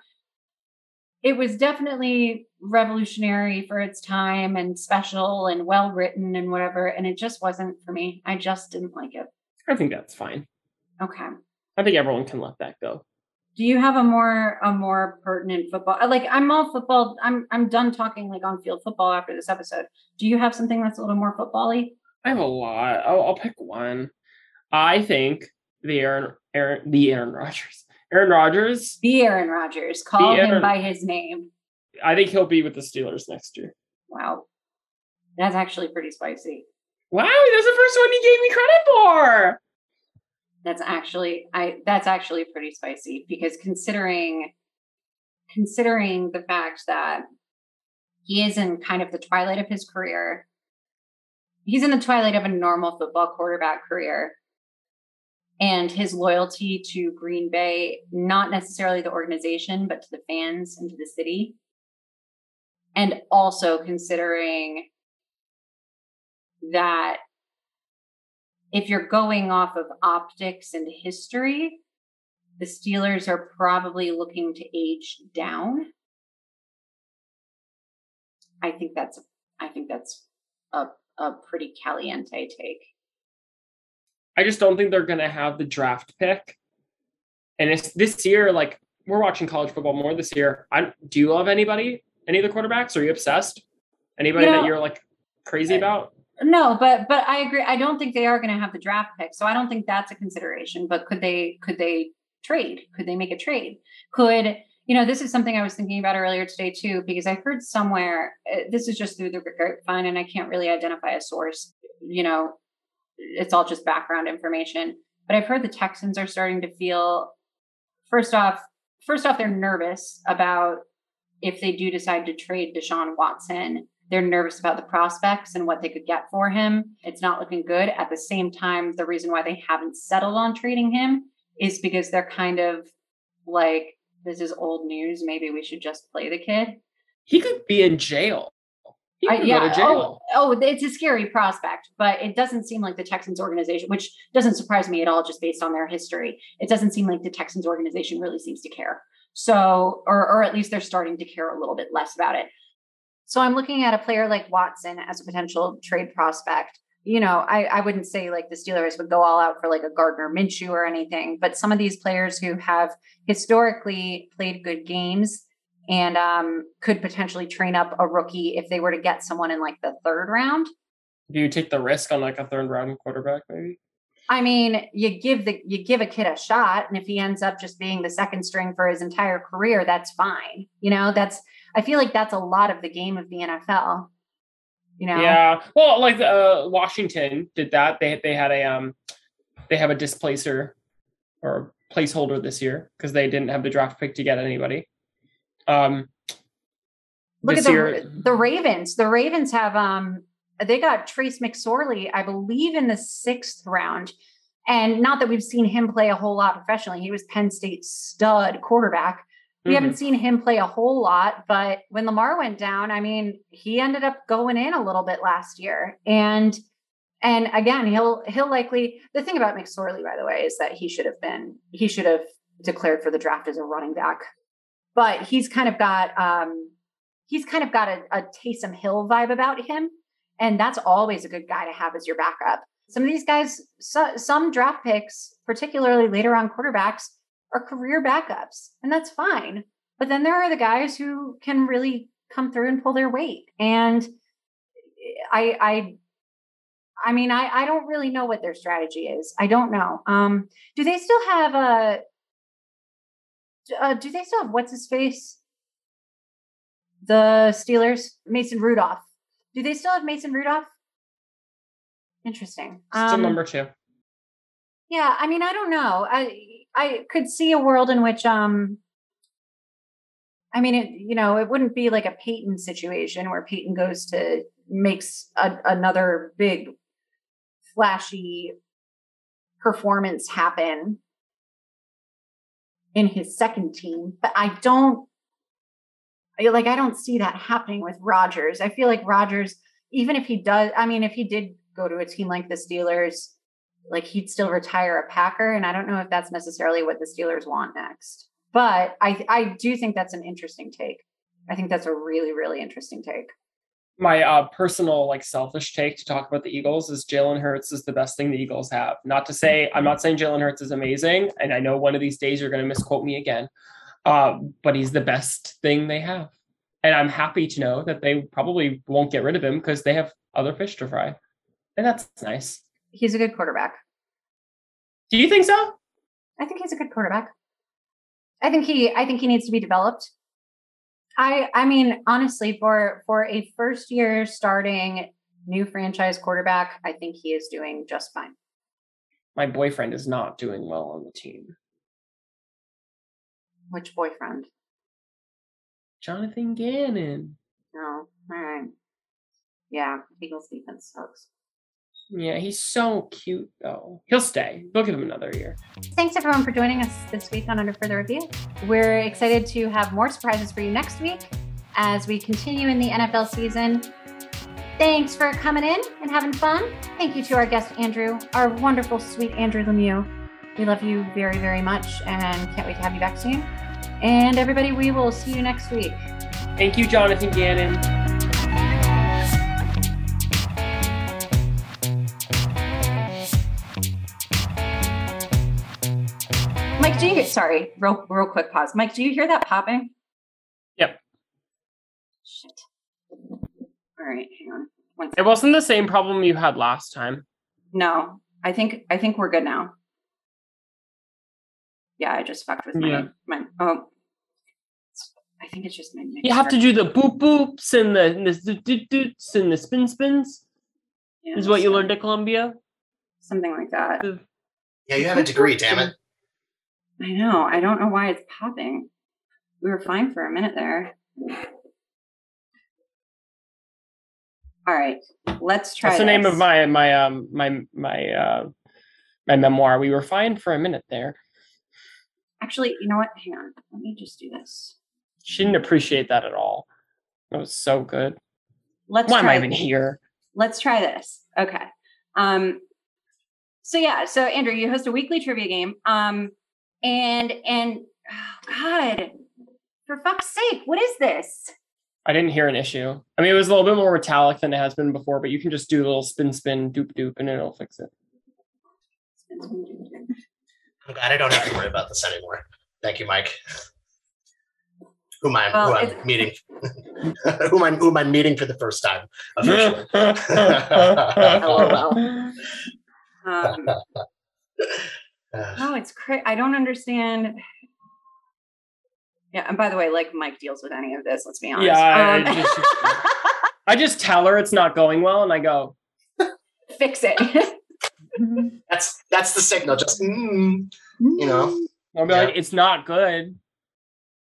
S1: it was definitely revolutionary for its time and special and well written and whatever. And it just wasn't for me. I just didn't like it.
S2: I think that's fine.
S1: Okay.
S2: I think everyone can let that go.
S1: Do you have a more a more pertinent football? Uh, like I'm all football. I'm I'm done talking like on field football after this episode. Do you have something that's a little more football-y?
S2: I have a lot. I'll, I'll pick one. I think the Aaron, Aaron the Aaron Rodgers. Aaron Rodgers.
S1: The Aaron Rodgers. Call
S2: The
S1: him by his name.
S2: I think he'll be with the Steelers next year.
S1: Wow. That's actually pretty spicy.
S2: Wow, that's the first one he gave me credit for.
S1: That's actually I that's actually pretty spicy because considering considering the fact that he is in kind of the twilight of his career. He's in the twilight of a normal football quarterback career. And his loyalty to Green Bay, not necessarily the organization, but to the fans and to the city, and also considering that if you're going off of optics and history, the Steelers are probably looking to age down. I think that's I think that's a a pretty caliente take.
S2: I just don't think they're gonna have the draft pick. And it's this year, like we're watching college football more this year. I do you love anybody? Any of the quarterbacks? Are you obsessed? Anybody
S1: You know-
S2: that you're like crazy about?
S1: No, but but I agree. I don't think they are going to have the draft pick, so I don't think that's a consideration. But could they? Could they trade? Could they make a trade? Could you know? This is something I was thinking about earlier today too, because I heard somewhere. uh, This is just through the grapevine, and I can't really identify a source. You know, it's all just background information. But I've heard the Texans are starting to feel. First off, first off, they're nervous about if they do decide to trade Deshaun Watson they're nervous about the prospects and what they could get for him. It's not looking good. At the same time, the reason why they haven't settled on trading him is because they're kind of like, this is old news. Maybe we should just play the kid.
S2: He could be in jail.
S1: I- yeah.
S2: go to jail.
S1: Oh, oh, it's a scary prospect, but it doesn't seem like the Texans organization, which doesn't surprise me at all, just based on their history. It doesn't seem like the Texans organization really seems to care. So, or or at least they're starting to care a little bit less about it. So I'm looking at a player like Watson as a potential trade prospect. You know, I, I wouldn't say like the Steelers would go all out for like a Gardner Minshew or anything, but some of these players who have historically played good games and um, could potentially train up a rookie if they were to get someone in like the third round.
S2: Do you take the risk on like a third round quarterback, maybe?
S1: I mean, you give the you give a kid a shot, and if he ends up just being the second string for his entire career, that's fine. You know, that's I feel like that's a lot of the game of the NFL. You know,
S2: Yeah. Well, like uh, Washington did that. They they had a um they have a displacer or a placeholder this year because they didn't have the draft pick to get anybody. Um
S1: look at the
S2: year
S1: the Ravens. The Ravens have um they got Trace McSorley, I believe, in the sixth round. And not that we've seen him play a whole lot professionally. He was Penn State's stud quarterback. We
S2: mhm.
S1: haven't seen him play a whole lot, but when Lamar went down, I mean, he ended up going in a little bit last year. And and again, he'll he'll likely the thing about McSorley, by the way, is that he should have been he should have declared for the draft as a running back. But he's kind of got um he's kind of got a, a Taysom Hill vibe about him. And that's always a good guy to have as your backup. Some of these guys, so, some draft picks, particularly later on quarterbacks, are career backups, and that's fine. But then there are the guys who can really come through and pull their weight. And I, I, I mean, I, I don't really know what their strategy is. I don't know. Um, do they still have a? Uh, do they still have what's his face? The Steelers, Mason Rudolph. Do they still have Mason Rudolph? Interesting.
S2: Still
S1: Um,
S2: number two.
S1: yeah, I mean, I don't know. I I could see a world in which um I mean it you know, it wouldn't be like a Peyton situation where Peyton goes to makes a, another big flashy performance happen in his second team, but I don't like I don't see that happening with Rodgers. I feel like Rodgers even if he does, I mean if he did go to a team like the Steelers, like he'd still retire a Packer, and I don't know if that's necessarily what the Steelers want next. But I I do think that's an interesting take. I think that's a really really interesting take.
S2: My uh, personal, like, selfish take to talk about the Eagles is Jalen Hurts is the best thing the Eagles have. Not to say I'm not saying Jalen Hurts is amazing, and I know one of these days you're going to misquote me again, uh, but he's the best thing they have, and I'm happy to know that they probably won't get rid of him because they have other fish to fry, and that's nice.
S1: He's a good quarterback.
S2: Do you think so?
S1: I think he's a good quarterback. I think he I think he needs to be developed. I I mean honestly for for a first year starting new franchise quarterback, I think he is doing just fine.
S2: My boyfriend is not doing well on the team.
S1: Which boyfriend?
S2: Jonathan Gannon.
S1: No. All right. Yeah, Eagles defense sucks.
S2: Yeah, he's so cute though. He'll stay. We'll give him another year.
S1: Thanks everyone for joining us this week on Under Further Review. We're excited to have more surprises for you next week. as we continue in the NFL season. Thanks for coming in and having fun. Thank you to our guest, Andrew, our wonderful, sweet Andrew Lemieux. We love you very, very much and can't wait to have you back soon. And everybody, we will see you next week.
S2: Thank you, Jonathan Gannon.
S1: Mike, do you sorry, real real quick pause. Mike, do you hear that popping?
S2: Yep.
S1: Shit. All right, hang on. One
S2: It wasn't the same problem you had last time.
S1: No, I think I think we're good now. Yeah, I just fucked with my
S2: Yeah.
S1: my oh. I think it's just my.
S2: You have to do the boop boops and the, and the doot doot doots and the spin spins.
S1: Yeah,
S2: Is what you learned at Columbia.
S1: Something like that.
S3: Yeah, you have a degree, damn it.
S1: I know. I don't know why it's popping. We were fine for a minute there. All right, let's try.
S2: That's the name of my my um my my uh my memoir. We were fine for a minute there.
S1: Actually, you know what? Hang on. Let me just do this.
S2: She didn't appreciate that at all. It was so good.
S1: Let's
S2: Why am I even here?
S1: let's try this. Okay. Um, so yeah, so Andrew, you host a weekly trivia game. Um, and and oh God, for fuck's sake, what is this?
S2: I didn't hear an issue. I mean, it was a little bit more metallic than it has been before, but you can just do a little spin, spin, doop, doop, and it'll fix it.
S3: I'm glad I don't have to worry about this anymore. Thank you, Mike. Who am I?
S1: Well,
S3: who I'm
S1: it's-
S3: meeting? who am I? Who am I meeting for the first time? Officially.
S1: Um,
S3: Uh,
S1: no, it's crazy. I don't understand. Yeah, and by the way, like Mike deals with any of this. Let's be honest.
S2: Yeah, I-
S1: Um,
S2: I just- I just tell her it's not going well, and I go,
S1: fix it.
S3: that's that's the signal. Just mm, you know.
S2: I'll be
S3: Yeah.
S2: like, it's not good.